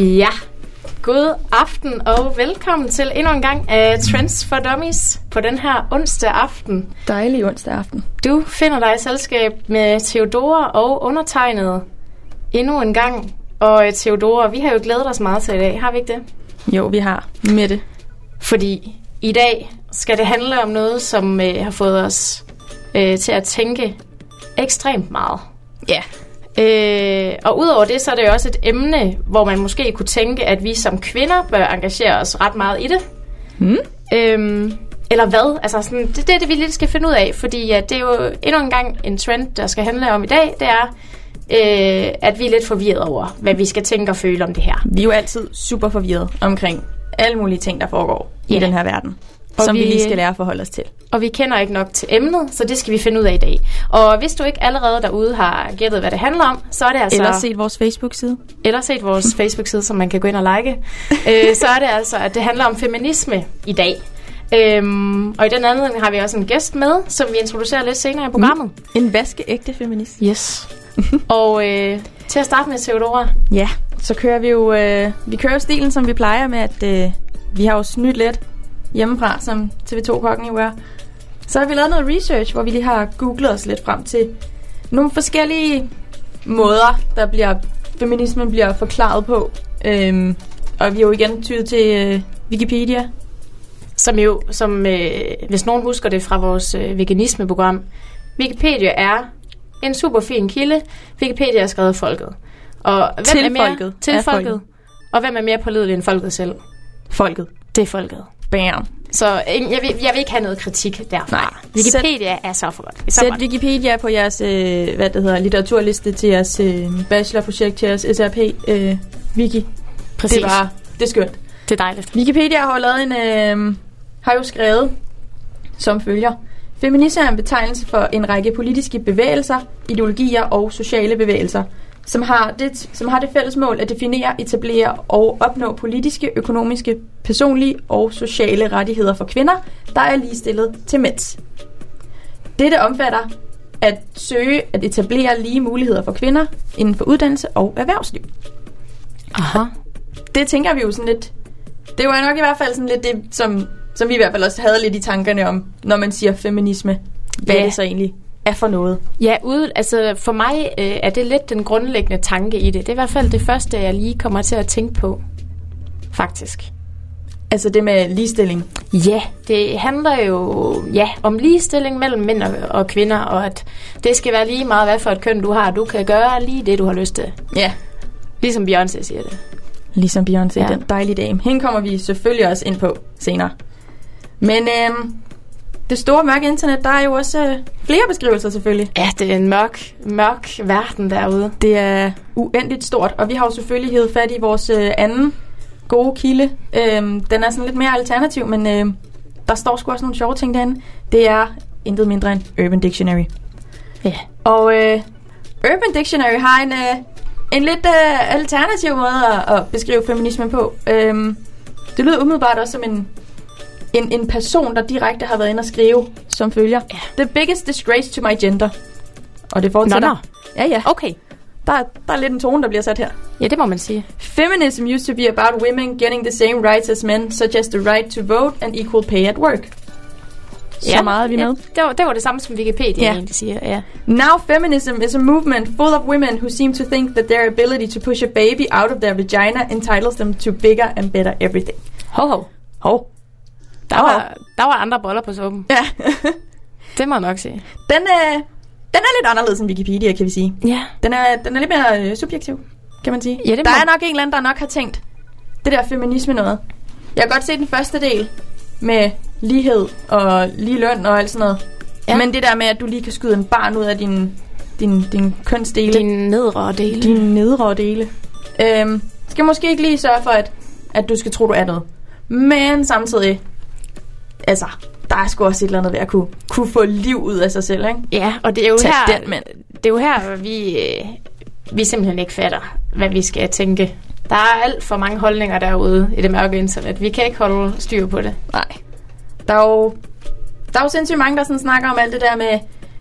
Ja, god aften og velkommen til endnu en gang af Trends for Dummies på den her onsdag aften. Dejlig onsdag aften. Du finder dig i selskab med Theodora og undertegnet endnu en gang. Og øh, Theodora, vi har jo glædet os meget til i dag, har vi ikke det? Jo, vi har med det. Fordi i dag skal det handle om noget, som øh, har fået os øh, til at tænke ekstremt meget. Ja. Øh, og udover det, så er det jo også et emne, hvor man måske kunne tænke, at vi som kvinder bør engagere os ret meget i det. Mm. Øhm, eller hvad? Altså, sådan, det, det er det, vi lidt skal finde ud af, fordi at det er jo endnu en gang en trend, der skal handle om i dag, det er, øh, at vi er lidt forvirret over, hvad vi skal tænke og føle om det her. Vi er jo altid super forvirret omkring alle mulige ting, der foregår Ja. i den her verden. Og som vi, vi- lige skal lære at forholde os til. Og vi kender ikke nok til emnet, så det skal vi finde ud af i dag. Og hvis du ikke allerede derude har gættet, hvad det handler om, så er det altså... Eller set vores Facebook-side. eller set vores Facebook-side, som man kan gå ind og like, øh, så er det altså, at det handler om feminisme i dag. Øhm, og i den anledning har vi også en gæst med, som vi introducerer lidt senere i programmet. En vaskeægte feminist. Yes. og øh, til at starte med, Theodora. Ja, så kører vi jo øh, vi kører jo stilen, som vi plejer med, at øh, vi har jo snydt lidt hjemmefra, som TV2-kokken jo er. Så har vi lavet noget research, hvor vi lige har googlet os lidt frem til nogle forskellige måder, der bliver feminismen bliver forklaret på. Øhm, og vi er jo igen tydet til øh, Wikipedia. Som jo, som, øh, hvis nogen husker det fra vores øh, veganisme-program, Wikipedia er en super fin kilde. Wikipedia er skrevet af folket. Og hvem Til er mere, folket. Til folket. folket. Og hvem er mere pålidelig end folket selv? Folket. Det er folket. Bam. Så jeg vil, jeg vil ikke have noget kritik derfra. Nej. Wikipedia er så for godt. Så Sæt godt. Wikipedia på jeres øh, hvad det hedder, litteraturliste til jeres øh, bachelorprojekt, til jeres SRP øh, wiki. Præcis. Det er bare, det er skønt. det er dejligt. Wikipedia har jo lavet en, øh, har jo skrevet som følger. Feminisme er en betegnelse for en række politiske bevægelser, ideologier og sociale bevægelser, som har, det, som har det fælles mål at definere, etablere og opnå politiske, økonomiske, personlige og sociale rettigheder for kvinder, der er ligestillet til mænds. Dette omfatter at søge at etablere lige muligheder for kvinder inden for uddannelse og erhvervsliv Aha. det tænker vi jo sådan lidt... Det var nok i hvert fald sådan lidt det, som, som vi i hvert fald også havde lidt i tankerne om, når man siger feminisme. Hvad Ja. det så egentlig er for noget. Ja, ude, altså for mig øh, er det lidt den grundlæggende tanke i det. Det er i hvert fald det første, jeg lige kommer til at tænke på. Faktisk. Altså det med ligestilling. Ja, det handler jo ja, om ligestilling mellem mænd og, og kvinder, og at det skal være lige meget, hvad for et køn du har. Du kan gøre lige det, du har lyst til. Ja. Ligesom Beyoncé siger det. Ligesom Beyoncé, Ja. den dejlige dame. Hende kommer vi selvfølgelig også ind på senere. Men øhm, det store mørke internet, der er jo også øh, flere beskrivelser selvfølgelig. Ja, det er en mørk, mørk verden derude. Det er uendeligt stort, og vi har jo selvfølgelig hævet fat i vores øh, anden gode kilde. Øhm, den er sådan lidt mere alternativ, men øh, der står sgu også nogle sjove ting derinde. Det er intet mindre end Urban Dictionary. Ja. Og øh, Urban Dictionary har en, øh, en lidt øh, alternativ måde at, at beskrive feminismen på. Øhm, det lyder umiddelbart også som en, en, en person, der direkte har været inde og skrive som følger. Ja. The biggest disgrace to my gender. Og det fortsætter. Nå, Ja, ja. Okay. Der, er- der er lidt en tone, der bliver sat her. Ja, det må man sige. Feminism used to be about women getting the same rights as men, such as the right to vote and equal pay at work. Så meget er vi med. Ja, det, var, det var det samme, som Wikipedia Ja. egentlig siger. Ja. Now feminism is a movement full of women who seem to think that their ability to push a baby out of their vagina entitles them to bigger and better everything. Ho, ho. Hov. Der, var, der var andre boller på suppen. Ja. Det må jeg nok sige. den, øh, den er lidt anderledes end Wikipedia, kan vi sige. Ja. Den er, den er lidt mere øh, subjektiv, kan man sige. Ja, det der må- er nok en eller anden, der nok har tænkt, det der feminisme noget. Jeg kan godt se den første del med lighed og lige løn og alt sådan noget. Ja. Men det der med, at du lige kan skyde en barn ud af din, din, din kønsdele, din, Din nedre dele. din nedre dele, øhm, skal måske ikke lige sørge for, at, at du skal tro, du er noget. Men samtidig, altså, der er sgu også et eller andet ved at kunne, kunne få liv ud af sig selv, ikke? Ja, og det er jo Tag her, den, mand. det er jo her, vi, øh, vi simpelthen ikke fatter, hvad vi skal tænke. Der er alt for mange holdninger derude i det mørke internet. Vi kan ikke holde styr på det. Nej. Der er jo, der er jo sindssygt mange, der sådan snakker om alt det der med,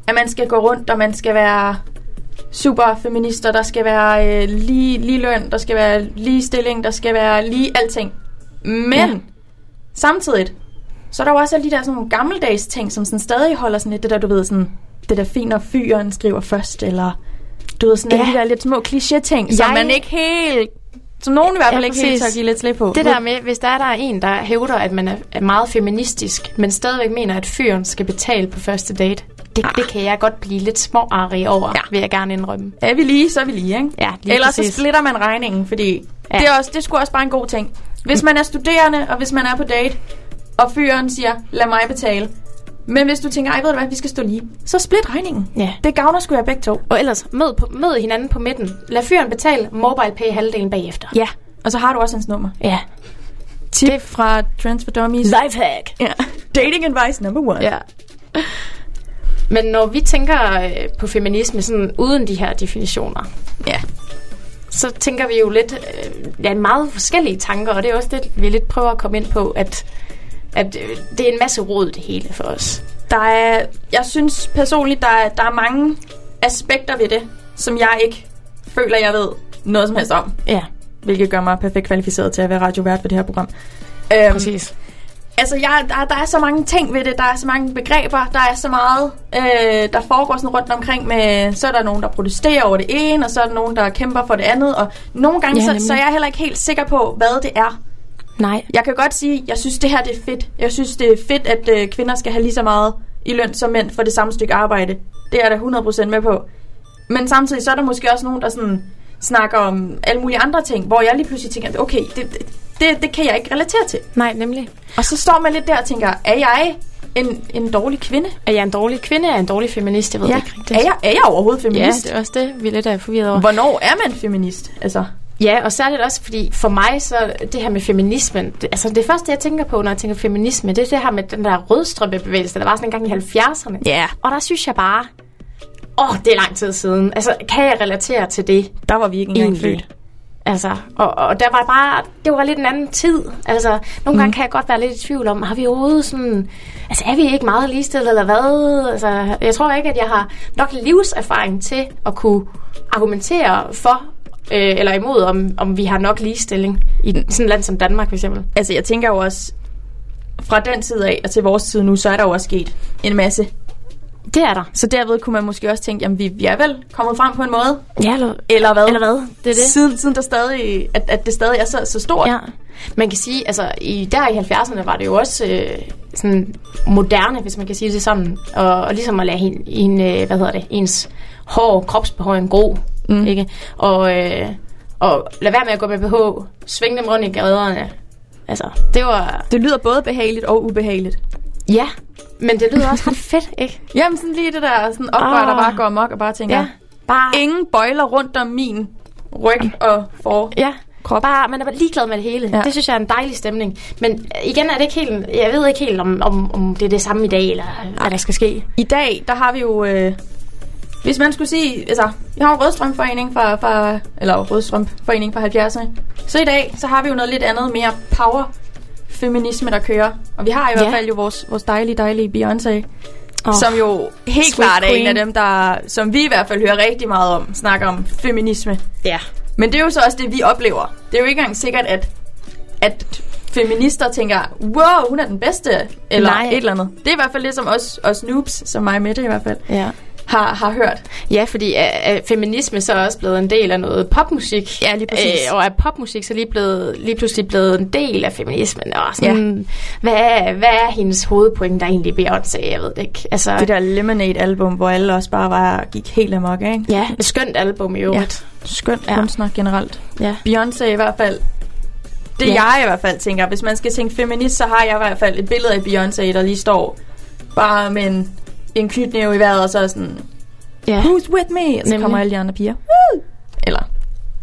at man skal gå rundt, og man skal være super feminister, der skal være øh, lige, lige løn, der skal være lige stilling, der skal være lige alting. Men Ja. ja. samtidig, så er der jo også alle de der sådan nogle gammeldags ting, som sådan stadig holder sådan lidt det der, du ved, sådan, det der fint, når fyren skriver først, eller du ved, sådan Ja. de der lidt små kliché-ting, som man ikke helt, som nogen i hvert fald Ja, ikke helt tør give lidt slip på. Det der med, hvis der er, der er en, der hævder, at man er, meget feministisk, men stadigvæk mener, at fyren skal betale på første date, det, det kan jeg godt blive lidt småarrig over, ja. Vil jeg gerne indrømme. Er vi lige, så er vi lige, ikke? Ja, lige Ellers præcis. så splitter man regningen, fordi Ja. det, er også, det sgu også bare en god ting. Hvis man er studerende, og hvis man er på date, og fyren siger, lad mig betale. Men hvis du tænker, ej ved du hvad, vi skal stå lige, så split regningen. Ja. Det gavner sgu jer begge to. Og ellers, mød, på, mød hinanden på midten. Lad fyren betale, mobile pay halvdelen bagefter. Ja. Og så har du også hans nummer. Ja. Tip det... fra Trends for Dummies. Lifehack. Ja. Dating advice number one. Ja. Men når vi tænker øh, på feminisme sådan uden de her definitioner, ja. så tænker vi jo lidt, øh, ja, meget forskellige tanker, og det er også det, vi lidt prøver at komme ind på, at, at øh, det er en masse råd det hele for os. Der er, jeg synes personligt, der er, der er mange aspekter ved det, som jeg ikke føler, jeg ved noget som helst om. Ja, Hvilket gør mig perfekt kvalificeret til at være radiovært ved det her program. Øhm, præcis. Altså, jeg, der, der er så mange ting ved det. Der er så mange begreber. Der er så meget, øh, der foregår sådan rundt omkring med... Så er der nogen, der protesterer over det ene, og så er der nogen, der kæmper for det andet. Og nogle gange, Ja, nemlig. så, så er jeg heller ikke helt sikker på, hvad det er. Nej. Jeg kan godt sige, jeg synes, det her det er fedt. Jeg synes, det er fedt, at øh, kvinder skal have lige så meget i løn som mænd for det samme stykke arbejde. Det er jeg da 100% med på. Men samtidig så er der måske også nogen, der sådan snakker om alle mulige andre ting, hvor jeg lige pludselig tænker, okay, det, det, det kan jeg ikke relatere til. Nej, nemlig. Og så står man lidt der og tænker, er jeg en, en dårlig kvinde? Er jeg en dårlig kvinde? Er jeg en dårlig feminist? Jeg ved det ikke rigtigt. Er jeg, er jeg overhovedet Ja, feminist? det er også det, vi er lidt er forvirret over. Hvornår er man feminist? Altså, Ja, og særligt også, fordi for mig, så det her med feminismen, det, altså det første, jeg tænker på, når jeg tænker feminisme, det er det her med den der rødstrømpebevægelse, der var sådan en gang i 70'erne. ja, Og der synes jeg bare, åh, det er lang tid siden. Altså, kan jeg relatere til det der var vi ikke engang født. Altså, og, og der var bare, det var lidt en anden tid. Altså, nogle Mhm. mm. gange kan jeg godt være lidt i tvivl om, har vi overhovedet sådan, altså er vi ikke meget ligestillet eller hvad? Altså, jeg tror ikke, at jeg har nok livserfaring til at kunne argumentere for øh, eller imod, om, om vi har nok ligestilling i sådan et land som Danmark, for eksempel. Altså, jeg tænker jo også, fra den tid af og til vores tid nu, så er der jo også sket en masse. Det er der. Så derved kunne man måske også tænke, jamen vi, vi er vel kommet frem på en måde. Ja, eller, Eller hvad? eller hvad? Det er det. Siden, siden der stadig, at, at det stadig er så, så stort. Ja. Man kan sige, altså i, der i 70'erne var det jo også øh, sådan moderne, hvis man kan sige det sådan, og, og ligesom at lade en, en øh, hvad hedder det, ens hår, kropsbehåring gro, mm. ikke? Og, øh, og lade være med at gå med BH, svinge dem rundt i gaderne. Altså, det var, Det lyder både behageligt og ubehageligt. ja, men det lyder også ret fedt, ikke? Jamen sådan lige det der sådan oprør, Ah. der bare går amok og bare tænker, Ja, bare, ingen bøjler rundt om min ryg og for. ja, krop. Bare, man er bare ligeglad med det hele. Ja. Det synes jeg er en dejlig stemning. Men igen er det ikke helt, jeg ved ikke helt, om, om, om det er det samme i dag, eller hvad der skal ske. I dag, der har vi jo... Øh, hvis man skulle sige... Altså, vi har jo Rødstrømforening fra, fra... Eller Rødstrømforening fra 70'erne. Så i dag, så har vi jo noget lidt andet, mere power feminisme, der kører. Og vi har i Ja. hvert fald jo vores, vores dejlige, dejlige Beyoncé. Oh. Som jo helt sweet klart er en queen. af dem, der, som vi i hvert fald hører rigtig meget om, snakker om feminisme. Ja. Men det er jo så også det, vi oplever. Det er jo ikke engang sikkert, at, at feminister tænker, wow, hun er den bedste, eller Nej. et eller andet. Det er i hvert fald det, som os, os noobs, som mig og Mette i hvert fald, Ja. Har, har hørt. Ja, fordi er, er feminisme så også blevet en del af noget popmusik. Ja, lige præcis. Øh, og er popmusik så lige, blevet, lige pludselig blevet en del af feminismen. Og sådan, ja. hvad, er, hvad er hendes hovedpoint, der egentlig Beyoncé? Jeg ved det ikke. Altså, Det der Lemonade-album, hvor alle også bare var, gik helt amok, ikke? Ja, et skønt album i øvrigt. Skønt Ja. ja. kunstner generelt. Ja. Beyoncé i hvert fald. Det Ja. ja. jeg i hvert fald tænker, hvis man skal tænke feminist, så har jeg i hvert fald et billede af Beyoncé, der lige står bare med en, en knytnæve i vejret, og så er sådan, ja. who's with me? Og så Nemlig. kommer alle de andre piger. Woo! Eller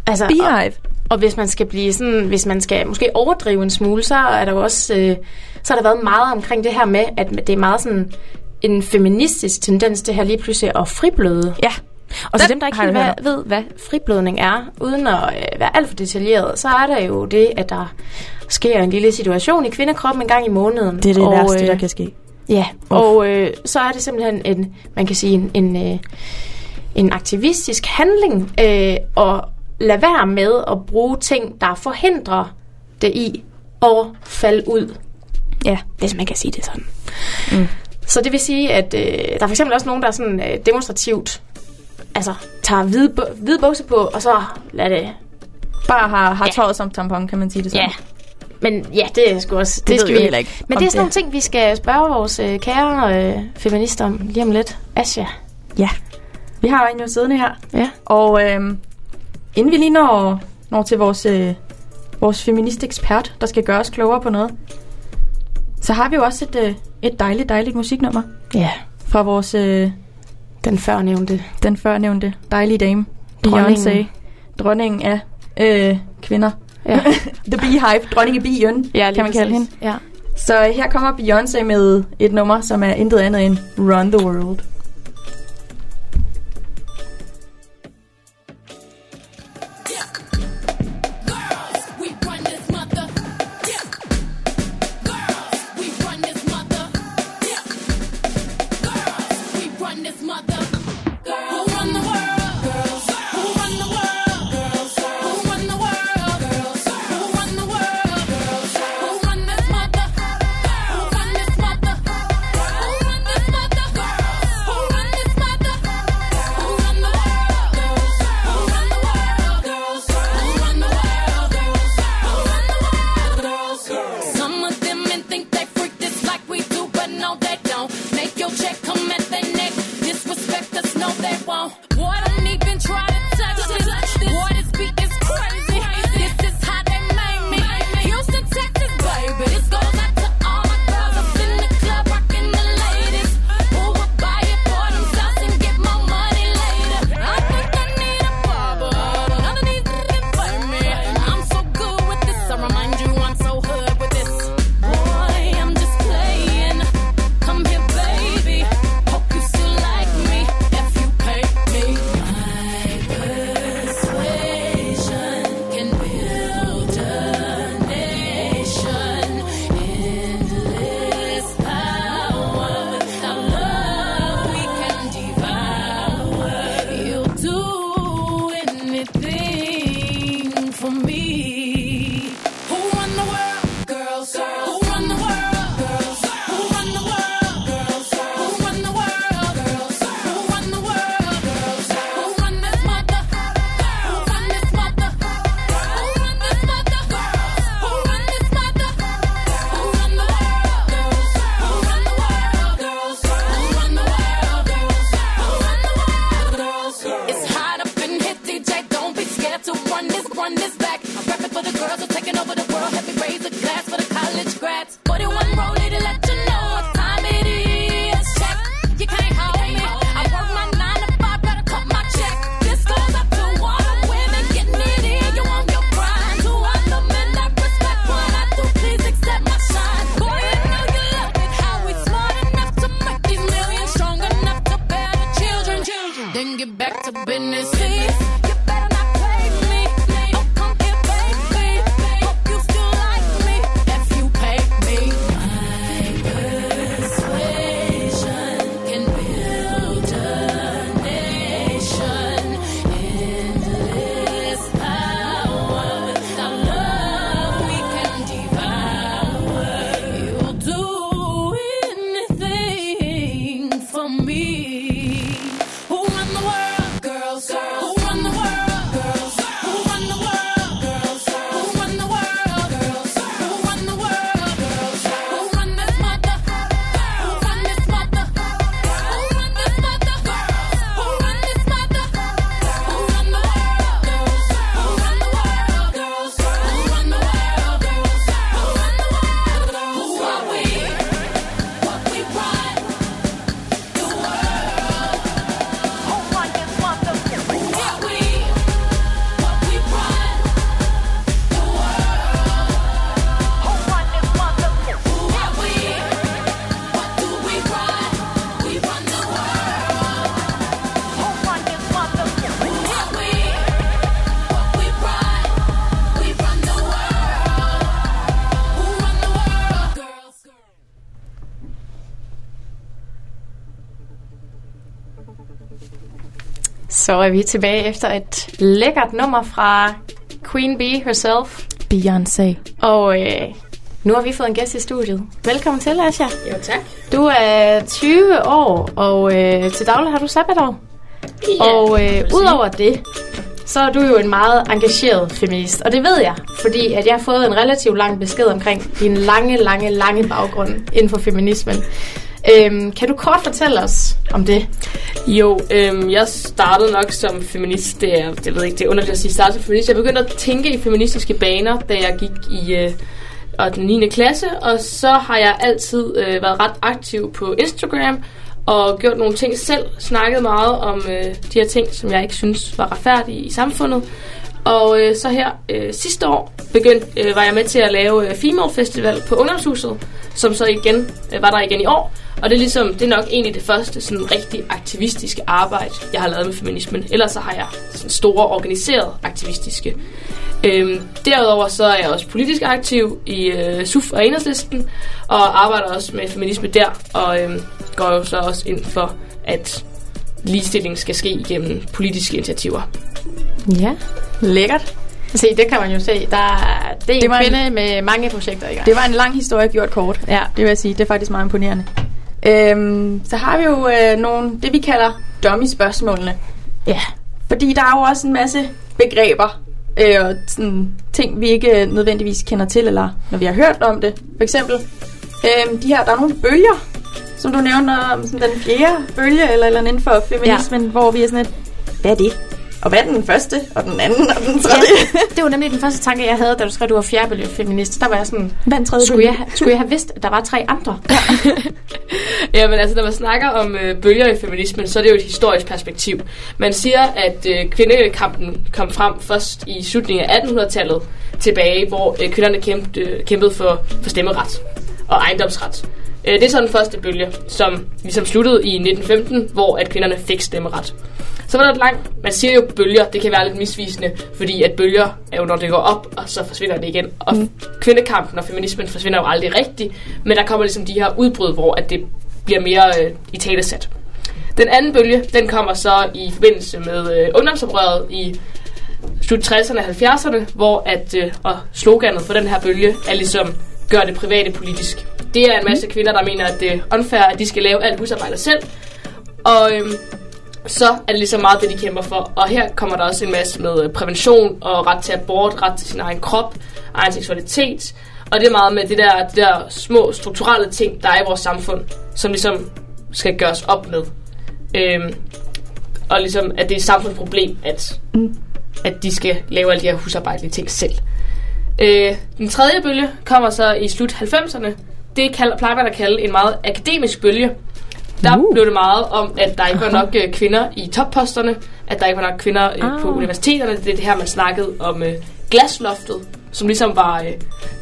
Altså, og, Beehive. og hvis man skal blive sådan, hvis man skal måske overdrive en smule, så er der jo også, øh, så har der været meget omkring det her med, at det er meget sådan en feministisk tendens, det her lige pludselig at fribløde. Ja. Og Den dem, der ikke helt hvad, ved, hvad friblødning er, uden at øh, være alt for detaljeret, så er der jo det, at der sker en lille situation i kvindekroppen en gang i måneden. Det er det og, værste, øh, der kan ske. Ja, og øh, så er det simpelthen en, man kan sige, en, en, øh, en aktivistisk handling, øh, og lade være med at bruge ting, der forhindrer det i at falde ud. Ja. Hvis man kan sige det sådan. Mm. Så det vil sige, at øh, der er for eksempel også nogen, der sådan øh, demonstrativt altså, tager hvide, hvide bukser på, og så lader det... Bare har, har Ja. tøjet som tampon, kan man sige det sådan. Ja. Men ja, det er sgu også... Det, ved skal vi heller ikke, Men det er sådan det- nogle ting, vi skal spørge vores øh, kære øh, feminister om lige om lidt. Asja. ja. Vi har en jo siddende her. Ja. Og øhm, inden vi lige når, når til vores, øh, vores feministekspert, der skal gøre os klogere på noget, så har vi jo også et, øh, et dejligt, dejligt musiknummer Ja. fra vores, øh, Den førnævnte. den førnævnte dejlige dame, Dronningen. Beyoncé. Dronningen af øh, kvinder. Ja. The Beehive, dronning af Bien, ja kan man kalde hende. Ja. Så her kommer Beyoncé med et nummer, som er intet andet end Run the World. run this back. I'm rapping for the girls who're taking over the world. Så er vi tilbage efter et lækkert nummer fra Queen Bee herself. Beyoncé. Og øh, nu har vi fået en gæst i studiet. Velkommen til, Asja. Jo, tak. Du er 20 år, og øh, til daglig har du sabbatår. Ja, og øh, udover det, så er du jo en meget engageret feminist. Og det ved jeg, fordi at jeg har fået en relativt lang besked omkring din lange, lange, lange baggrund inden for feminismen. Øhm, kan du kort fortælle os om det? Jo, øhm, jeg startede nok som feminist. Det er, jeg ved ikke, det er underligt at sige starte som feminist. Jeg begyndte at tænke i feministiske baner, da jeg gik i øh, og den 9. klasse. Og så har jeg altid øh, været ret aktiv på Instagram og gjort nogle ting selv. Snakket meget om øh, de her ting, som jeg ikke synes var retfærdige i samfundet. Og øh, så her øh, sidste år begyndte, øh, var jeg med til at lave øh, Female Festival på Ungdomshuset, som så igen øh, var der igen i år. Og det er ligesom, det er nok egentlig det første sådan rigtig aktivistiske arbejde, jeg har lavet med feminismen. Ellers så har jeg sådan store organiseret aktivistiske. Øhm, derudover så er jeg også politisk aktiv i øh, SUF og Enhedslisten, og arbejder også med feminisme der, og øhm, går jo så også ind for, at ligestilling skal ske igennem politiske initiativer. Ja. Lækkert. Se, det kan man jo se. Der er, det er Det en var en- kvinde med mange projekter i gang. Det var en lang historie gjort kort. Ja. Det vil jeg sige. Det er faktisk meget imponerende. Øhm, så har vi jo øh, nogle, det vi kalder dummy-spørgsmålene. Ja. Fordi der er jo også en masse begreber øh, og sådan, ting, vi ikke øh, nødvendigvis kender til, eller når vi har hørt om det. For eksempel, øh, de her, der er nogle bølger, som du nævner, sådan den fjerde bølge, eller, eller inden for feminismen, ja. hvor vi er sådan et, hvad er det? Og hvad er den første, og den anden, og den tredje? ja. Det var nemlig den første tanke, jeg havde, da du skrev, at du var fjerdebølgefeminist. Der var jeg sådan, Hvad tredje skulle jeg, skulle jeg have vidst, at der var tre andre? Ja, men altså, når man snakker om øh, bølger i feminismen, så er det jo et historisk perspektiv. Man siger, at øh, kvindekampen kom frem først i slutningen af 1800-tallet tilbage, hvor øh, kvinderne kæmpede, øh, kæmpede for, for stemmeret og ejendomsret. Øh, det er så den første bølge, som ligesom sluttede i 1915, hvor at kvinderne fik stemmeret. Så var der et langt, man siger jo bølger, det kan være lidt misvisende, fordi at bølger er jo når det går op, og så forsvinder det igen. Og mm. kvindekampen og feminismen forsvinder jo aldrig rigtigt, men der kommer ligesom de her udbrud, hvor at det bliver mere øh, i talesat. Den anden bølge, den kommer så i forbindelse med øh, ungdomsoprøret i slut 60'erne og 70'erne, hvor at, øh, og sloganet for den her bølge er ligesom, gør det private politisk. Det er en masse kvinder, der mener, at det er unfair, at de skal lave alt husarbejde selv. Og øhm, så er det ligesom meget det, de kæmper for. Og her kommer der også en masse med øh, prævention og ret til abort, ret til sin egen krop, egen seksualitet. Og det er meget med det der, det der små strukturelle ting, der er i vores samfund, som ligesom skal gøres op med. Øhm, og ligesom, at det er et samfundsproblem, at, mm. at de skal lave alle de her husarbejdelige ting selv. Øh, den tredje bølge kommer så i slut 90'erne. Det kalder, plejer man at kalde en meget akademisk bølge. Der uh. blev det meget om, at der ikke var nok øh, kvinder i topposterne, at der ikke var nok kvinder øh, ah. på universiteterne. Det er det her, man snakkede om øh, glasloftet, som ligesom var øh,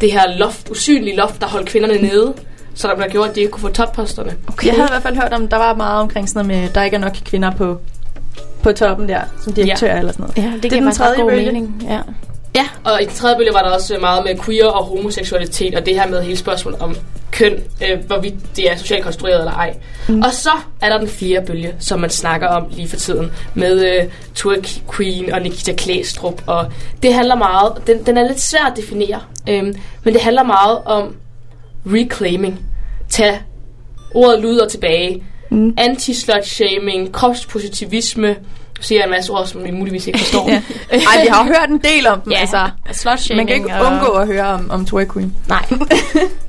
det her loft, usynlige loft, der holdt kvinderne nede, så der blev gjort, at de ikke kunne få topposterne. Okay. Jeg havde i hvert fald hørt om, der var meget omkring sådan noget med, der ikke er nok kvinder på, på toppen der, som direktør ja. eller sådan noget. Ja, det, det giver er den tredje god bølge. mening. Ja. Ja, og i den tredje bølge var der også meget med queer og homoseksualitet, og det her med hele spørgsmålet om køn, øh, hvorvidt det er socialt konstrueret eller ej. Mm. Og så er der den fjerde bølge, som man snakker om lige for tiden, med øh, Twerk Queen og Nikita Klæstrup, og det handler meget, den, den er lidt svær at definere, øh, men det handler meget om reclaiming. Tag ordet luder tilbage. Mm. Anti-slut-shaming, kropspositivisme, siger jeg en masse ord, som vi muligvis ikke forstår. ja. Ej, vi har hørt en del om dem, Ja, altså. Man kan ikke og- undgå at høre om, om Toy Queen. Nej,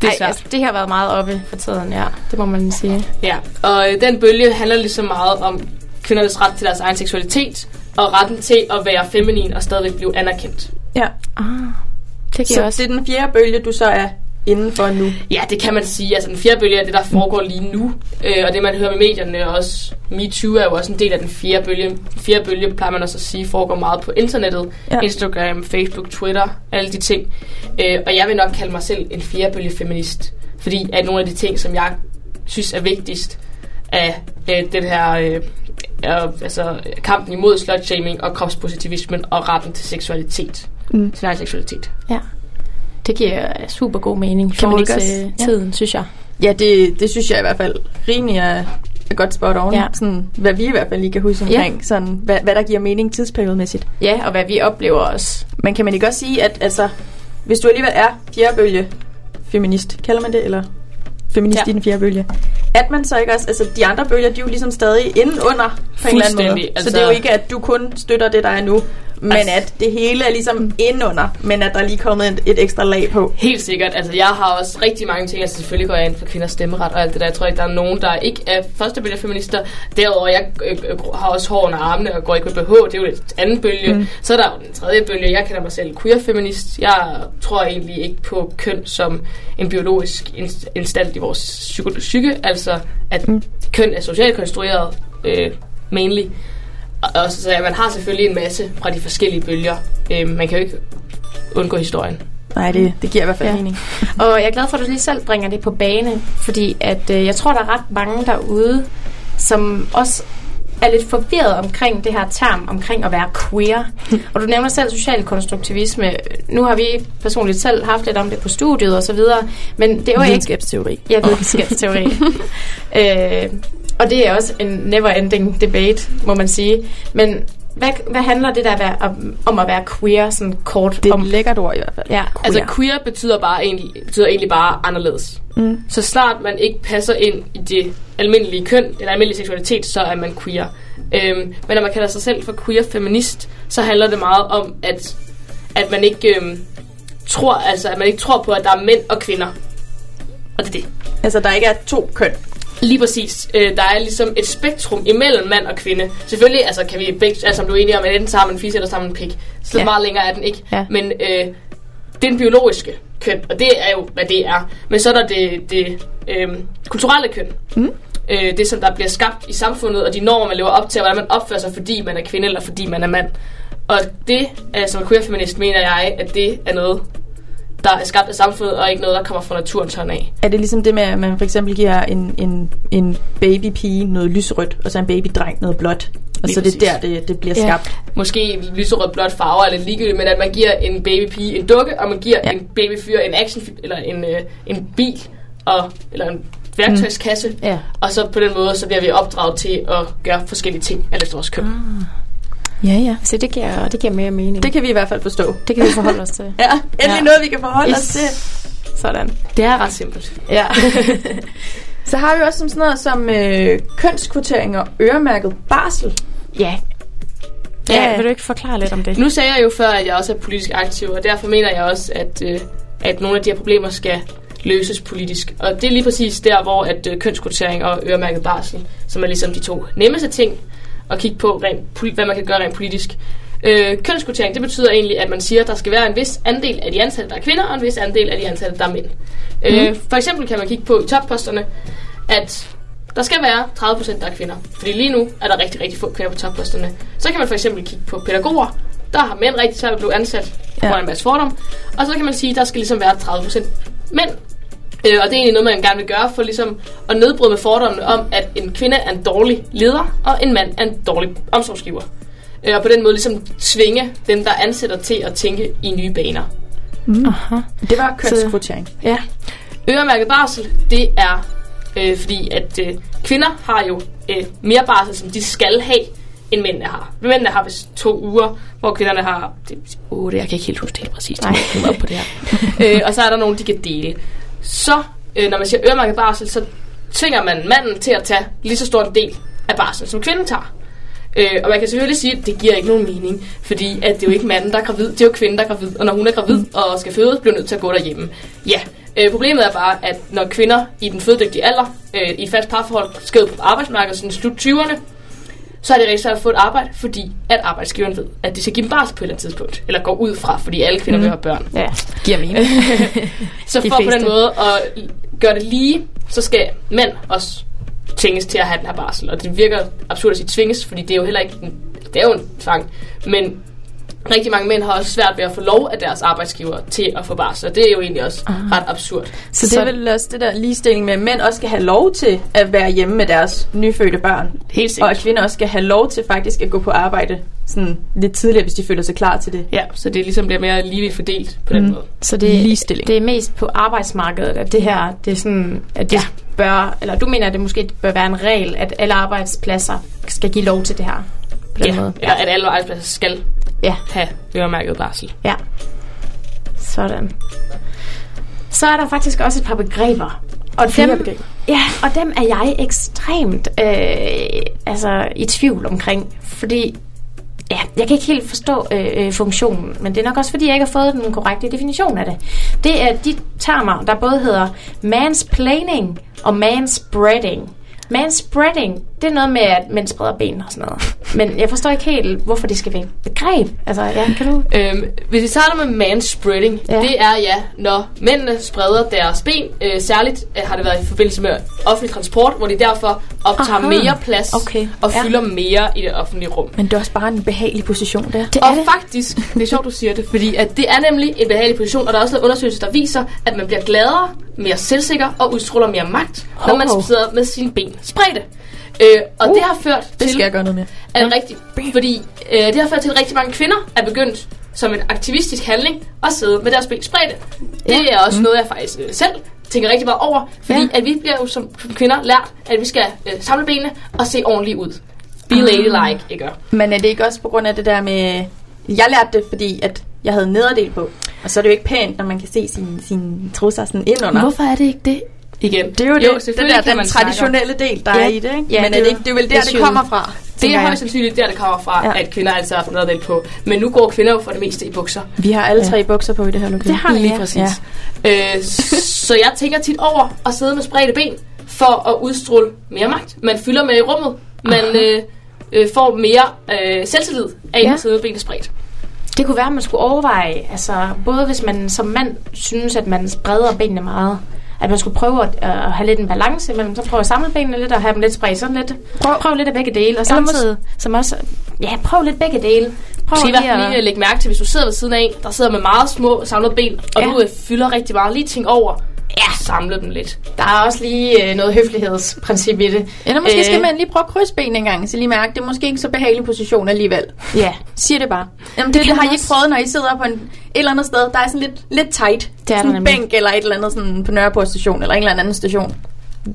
Det er Ej, altså, det har været meget oppe for tiden, ja. Det må man sige. Ja, og øh, den bølge handler ligesom meget om kvindernes ret til deres egen seksualitet, og retten til at være feminin og stadigvæk blive anerkendt. Ja. Ah, det Så det er den fjerde bølge, du så er inden for nu. Ja, det kan man sige. Altså den fjerde bølge er det, der foregår lige nu, øh, og det man hører med medierne også. MeToo er jo også en del af den fjerde bølge. Den fjerde bølge, plejer man også at sige, foregår meget på internettet. Ja. Instagram, Facebook, Twitter, alle de ting. Øh, og jeg vil nok kalde mig selv en fjerde bølge feminist, fordi at nogle af de ting, som jeg synes er vigtigst af øh, den her øh, er, altså, kampen imod slutshaming og kropspositivismen og retten til seksualitet. Mm. Egen seksualitet. Ja. Det giver super god mening i forhold ikke til ja. tiden, synes jeg. Ja, det, det synes jeg i hvert fald rimelig er er godt spot on. Ja. Ja. Sådan, hvad vi i hvert fald lige kan huske Ja. omkring, sådan, hvad, hvad der giver mening tidsperiodemæssigt. Ja, og hvad vi oplever også. Men kan man ikke også sige, at altså, hvis du alligevel er fjerde bølge feminist, kalder man det, eller feminist Ja. ja. i den fjerde bølge, at man så ikke også, altså de andre bølger, de er jo ligesom stadig inden under på en eller anden måde. Altså, altså- så det er jo ikke, at du kun støtter det, der er nu, men Altså- at det hele er ligesom indenunder, men at der er lige kommet et, et ekstra lag på. Helt sikkert. Altså, jeg har også rigtig mange ting. Altså, selvfølgelig går jeg ind for kvinders stemmeret og alt det der. Jeg tror ikke, der er nogen, der ikke er første bølge feminister. Derudover, jeg øh, øh, har også hår under armene og går ikke med BH. Det er jo et anden bølge. Mm. Så er der jo den tredje bølge. Jeg kalder mig selv queer-feminist. Jeg tror egentlig ikke på køn som en biologisk inst- instant i vores psyke. Altså, at mm. køn er socialt konstrueret, øh, mainly. Og, så ja, man har selvfølgelig en masse fra de forskellige bølger. Øh, man kan jo ikke undgå historien. Nej, det, det giver i hvert fald ja. mening. Og jeg er glad for, at du lige selv bringer det på bane, fordi at, øh, jeg tror, der er ret mange derude, som også er lidt forvirret omkring det her term, omkring at være queer. og du nævner selv social konstruktivisme. Nu har vi personligt selv haft lidt om det på studiet og så videre, men det er jo ikke... Videnskabsteori. Ja, videnskabsteori. øh, og det er også en never-ending debate, må man sige. Men hvad, hvad handler det der at være, om, om at være queer, sådan kort Det er om? et lækkert ord i hvert fald. Ja, Altså queer betyder bare egentlig, betyder egentlig bare anderledes. Mm. Så snart man ikke passer ind i det almindelige køn, eller almindelige seksualitet, så er man queer. Øhm, men når man kalder sig selv for queer feminist, så handler det meget om, at, at man ikke øhm, tror, altså at man ikke tror på, at der er mænd og kvinder. Og det er det. Altså, der ikke er to køn. Lige præcis. Øh, der er ligesom et spektrum imellem mand og kvinde. Selvfølgelig altså, kan vi begge, altså om du er enige om, at enten har man en fisse eller man en pik. Så Ja. meget længere er den ikke. Ja. Men øh, det er den biologiske køn, og det er jo, hvad det er. Men så er der det, det øh, kulturelle køn. Mm. Øh, det, som der bliver skabt i samfundet, og de normer, man lever op til, og hvordan man opfører sig, fordi man er kvinde eller fordi man er mand. Og det, øh, som queer-feminist, mener jeg, at det er noget, der er skabt af samfundet, og ikke noget, der kommer fra naturens hånd af. Er det ligesom det med, at man for eksempel giver en, en, en babypige noget lysrødt, og så en babydreng noget blåt? Og så er det præcis. der, det, det bliver Ja. skabt. måske lyserød blåt farver er lidt ligegyldigt, men at man giver en babypige en dukke, og man giver Ja. en babyfyr en action eller en, øh, en bil og eller en værktøjskasse. Mm. Ja. Og så på den måde, så bliver vi opdraget til at gøre forskellige ting alt efter vores køn. Mm. Ja, ja. Så det giver, det giver mere mening. Det kan vi i hvert fald forstå. det kan vi forholde os til. Ja, endelig Ja. noget, vi kan forholde yes. os til. Sådan. Det er ret simpelt. Ja. så har vi også som sådan noget som øh, kønskvotering og øremærket barsel. Ja. Ja, Ja. vil du ikke forklare lidt om det? Nu sagde jeg jo før, at jeg også er politisk aktiv, og derfor mener jeg også, at, øh, at nogle af de her problemer skal løses politisk. Og det er lige præcis der, hvor at øh, kønskvotering og øremærket barsel, som er ligesom de to nemmeste ting at kigge på, rent, hvad man kan gøre rent politisk. Øh, kønskvotering, det betyder egentlig, at man siger, at der skal være en vis andel af de ansatte, der er kvinder, og en vis andel af de ansatte, der er mænd. Mm. Øh, for eksempel kan man kigge på i topposterne, at der skal være 30% der er kvinder. Fordi lige nu er der rigtig, rigtig få kvinder på topposterne. Så kan man for eksempel kigge på pædagoger. Der har mænd rigtig svært at blive ansat på grund af en masse fordom. Og så kan man sige, at der skal ligesom være 30% mænd. Øh, og det er egentlig noget, man gerne vil gøre for ligesom at nedbryde med fordommene om, at en kvinde er en dårlig leder, og en mand er en dårlig omsorgsgiver. Øh, og på den måde ligesom tvinge dem, der ansætter til at tænke i nye baner. Aha. Det var kønskvotering. Ja. Øremærket barsel, det er øh, fordi, at øh, kvinder har jo øh, mere barsel, som de skal have, end mændene har. Mændene har vist to uger, hvor kvinderne har det, otte. Jeg kan ikke helt huske det helt præcist. Op på det her. øh, og så er der nogen, de kan dele. Så, øh, når man siger øremærket barsel, så tvinger man manden til at tage lige så stor en del af barsel, som kvinden tager. Øh, og man kan selvfølgelig sige, at det giver ikke nogen mening, fordi at det er jo ikke manden, der er gravid, det er jo kvinden, der er gravid. Og når hun er gravid og skal føde, bliver hun nødt til at gå derhjemme. Ja, øh, problemet er bare, at når kvinder i den fødedygtige alder, øh, i et fast parforhold, skal ud på arbejdsmarkedet, sådan slut 20'erne, så er det rigtig svært at få et arbejde, fordi at arbejdsgiveren ved, at de skal give dem barsel på et eller andet tidspunkt. Eller går ud fra, fordi alle kvinder mm. vil have børn. Ja. Giver mening. Så De for på den måde at gøre det lige, så skal mænd også tvinges til at have den her barsel. Og det virker absurd at sige tvinges, fordi det er jo heller ikke en, det er jo en tvang. Men rigtig mange mænd har også svært ved at få lov af deres arbejdsgiver til at få barsel. Og det er jo egentlig også Ah. ret absurd. Så det er vel også det der ligestilling med, at mænd også skal have lov til at være hjemme med deres nyfødte børn. Helt Og sikkert. at kvinder også skal have lov til faktisk at gå på arbejde sådan lidt tidligere, hvis de føler sig klar til det. Ja, så det ligesom bliver mere ligeligt fordelt på den Mm. måde. Så det, Ligestilling. det er mest på arbejdsmarkedet, at det her, det er sådan, at det, Ja. bør, eller du mener, at det måske bør være en regel, at alle arbejdspladser skal give lov til det her? På den Ja, måde. eller at alle arbejdspladser skal Ja, have øremærket barsel. ja. Sådan. Så er der faktisk også et par begreber. Og Flere dem, begreber. Ja, og dem er jeg ekstremt øh, altså, i tvivl omkring. Fordi ja, jeg kan ikke helt forstå øh, øh, funktionen, men det er nok også, fordi jeg ikke har fået den korrekte definition af det. Det er de termer, der både hedder mansplaining og manspreading. Manspreading, det er noget med, at mænd spreder ben og sådan noget. Men jeg forstår ikke helt, hvorfor det skal være et begreb. Altså, ja, kan du... Øhm, hvis vi starter med manspreading, Ja. det er ja, når mændene spreder deres ben, øh, særligt øh, har det været i forbindelse med offentlig transport, hvor de derfor optager Aha. mere plads Okay, og ja. fylder mere i det offentlige rum. Men det er også bare en behagelig position, der. Det og er det. faktisk, det er sjovt, du siger det, fordi at det er nemlig en behagelig position, og der er også lavet undersøgelser, der viser, at man bliver gladere, mere selvsikker og udstråler mere magt, når man sidder med sine ben spredte. Øh, og Uh, det har ført Det til, skal jeg gøre noget med. at rigtig, fordi øh, det har ført til, at rigtig mange kvinder er begyndt som en aktivistisk handling at sidde med deres ben spredte. Det Ja. er også mm. noget, jeg faktisk øh, selv tænker rigtig meget over, fordi Ja. ja. at vi bliver jo som kvinder lært, at vi skal øh, samle benene og se ordentligt ud. Be Ah. ladylike, ikke? Men er det ikke også på grund af det der med... Jeg lærte det, fordi at jeg havde nederdel på. Og så er det jo ikke pænt, når man kan se sine sin trusser sådan ind under. Hvorfor er det ikke det? Igen. Det er jo, jo det, det der, den om. traditionelle del, der Ja. er i det, ikke? Ja, Men det er det, ikke, det er vel der, det det kommer fra, Det er højst sandsynligt der, det kommer fra, Ja. at kvinder altid har haft nederdel på. Men nu går kvinder jo for det meste i bukser. Vi har alle Ja. tre bukser på i det her lokale. Det har vi, Lige ja. præcis. Ja. Øh, så jeg tænker tit over at sidde med spredte ben, for at udstråle mere magt. Man fylder med i rummet. Man øh, øh, får mere øh, selvtillid af Ja. at sidde med benene spredt. Det kunne være, at man skulle overveje, altså både hvis man som mand synes, at man spreder benene meget, at man skulle prøve at, øh, at have lidt en balance mellem, så prøve at samle benene lidt og have dem lidt spredt, sådan lidt. Prøv, prøv lidt af begge dele, og samtidig, som også, ja, prøv lidt begge dele. Prøv Måske i hvert fald at, lige at lægge mærke til, hvis du sidder ved siden af en, der sidder med meget små samlede ben, og Ja. du øh, fylder rigtig meget, lige ting over, ja. samle dem lidt. der er også lige øh, noget høflighedsprincip i det. Eller måske skal Øh, man lige prøve at krydse benene en gang, så lige mærke, det er måske ikke så behagelig position alligevel. Ja, Siger det bare. Jamen, det, Det det, har I ikke prøvet, når I sidder på en, et eller andet sted, der er sådan lidt, lidt tight. Det er sådan en bænk eller et eller andet sådan på Nørreport station, eller en eller anden station.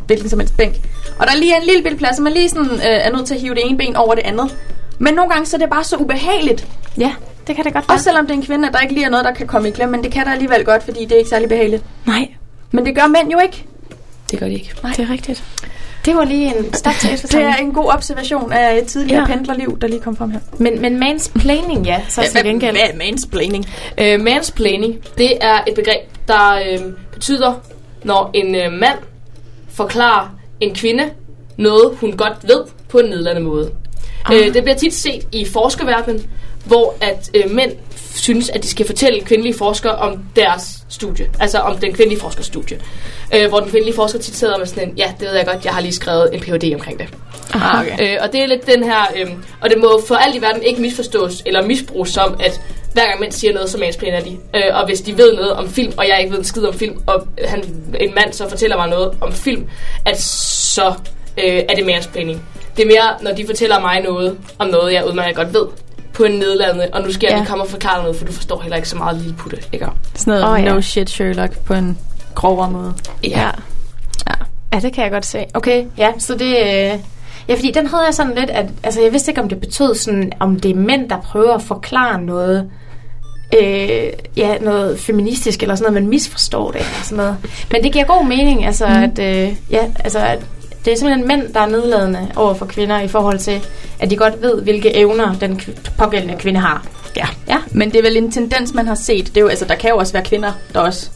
Hvilken som helst bænk. Og der er lige en lille bitte plads, og man lige sådan, øh, er nødt til at hive det ene ben over det andet. Men nogle gange så er det bare så ubehageligt. ja, det kan det godt være. Også selvom det er en kvinde, at der ikke lige er noget, der kan komme i klemme, men det kan der alligevel godt, fordi det er ikke særlig behageligt. Nej, Men det gør mænd jo ikke. Det gør de ikke. det er rigtigt. Det var lige en stærk til Det er en god observation af et tidligere Ja. ja. pendlerliv, der lige kom frem her. Men, men mansplaining, ja, så til gengæld. Hvad er mansplaining? Øh, mansplaining, det er et begreb, der øh, betyder, når en øh, mand forklarer en kvinde noget, hun godt ved på en nedladende måde. Ah. Øh, det bliver tit set i forskerverdenen, hvor at øh, mænd synes, at de skal fortælle kvindelige forskere om deres studie, altså om den kvindelige forskers studie. Øh, hvor den kvindelige forsker tit sidder med sådan en, ja, det ved jeg godt, jeg har lige skrevet en Ph.D. omkring det. Ah, okay. Øh, og det er lidt den her, øh, og det må for alt i verden ikke misforstås eller misbruges som, at hver gang mænd siger noget, så mansplainer de. Øh, og hvis de ved noget om film, og jeg ikke ved en skid om film, og han, en mand så fortæller mig noget om film, at så øh, er det mansplaining. Det er mere, når de fortæller mig noget om noget, jeg udmærket godt ved, på en nedladende, og nu skal jeg Ja. lige komme og forklare noget, for du forstår heller ikke så meget lille putte, ikke? Sådan noget oh, ja. no shit Sherlock på en grovere måde. Ja. Ja. Ja, det kan jeg godt se. Okay, ja, så det... Øh, ja, fordi den havde jeg sådan lidt, at... Altså, jeg vidste ikke, om det betød sådan, om det er mænd, der prøver at forklare noget... Øh, ja, noget feministisk eller sådan noget, man misforstår det eller sådan noget. Men det giver god mening, altså, mm. at... Øh, ja, altså, at det er simpelthen mænd, der er nedladende over for kvinder i forhold til, at de godt ved, hvilke evner den pågældende kvinde har. Ja. Ja. Men det er vel en tendens, man har set. Det er jo, altså, der kan jo også være kvinder, der også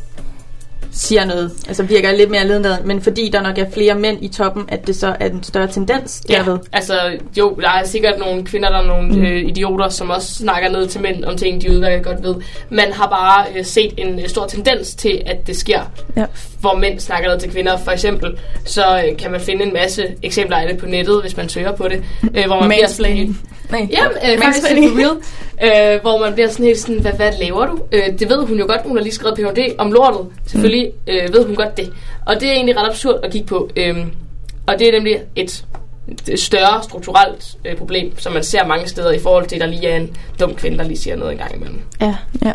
siger noget. Altså virker lidt mere ledende, men fordi der nok er flere mænd i toppen, at det så er en større tendens derved. altså jo, der er sikkert nogle kvinder, der er nogle mm. øh, idioter, som også snakker ned til mænd om ting, de udmærket godt ved. Man har bare øh, set en øh, stor tendens til, at det sker, Ja. hvor mænd snakker ned til kvinder. For eksempel, så øh, kan man finde en masse eksempler af det på nettet, hvis man søger på det. Øh, hvor man bliver. Nej. Ja, øh, faktisk for real. Øh, hvor man bliver sådan helt sådan, hvad, hvad laver du? Øh, det ved hun jo godt, hun har lige skrevet Ph.D. om lortet. Selvfølgelig øh, ved hun godt det. Og det er egentlig ret absurd at kigge på. Øh, og det er nemlig et, større strukturelt øh, problem, som man ser mange steder i forhold til, at der lige er en dum kvinde, der lige siger noget en gang imellem. Ja. Ja.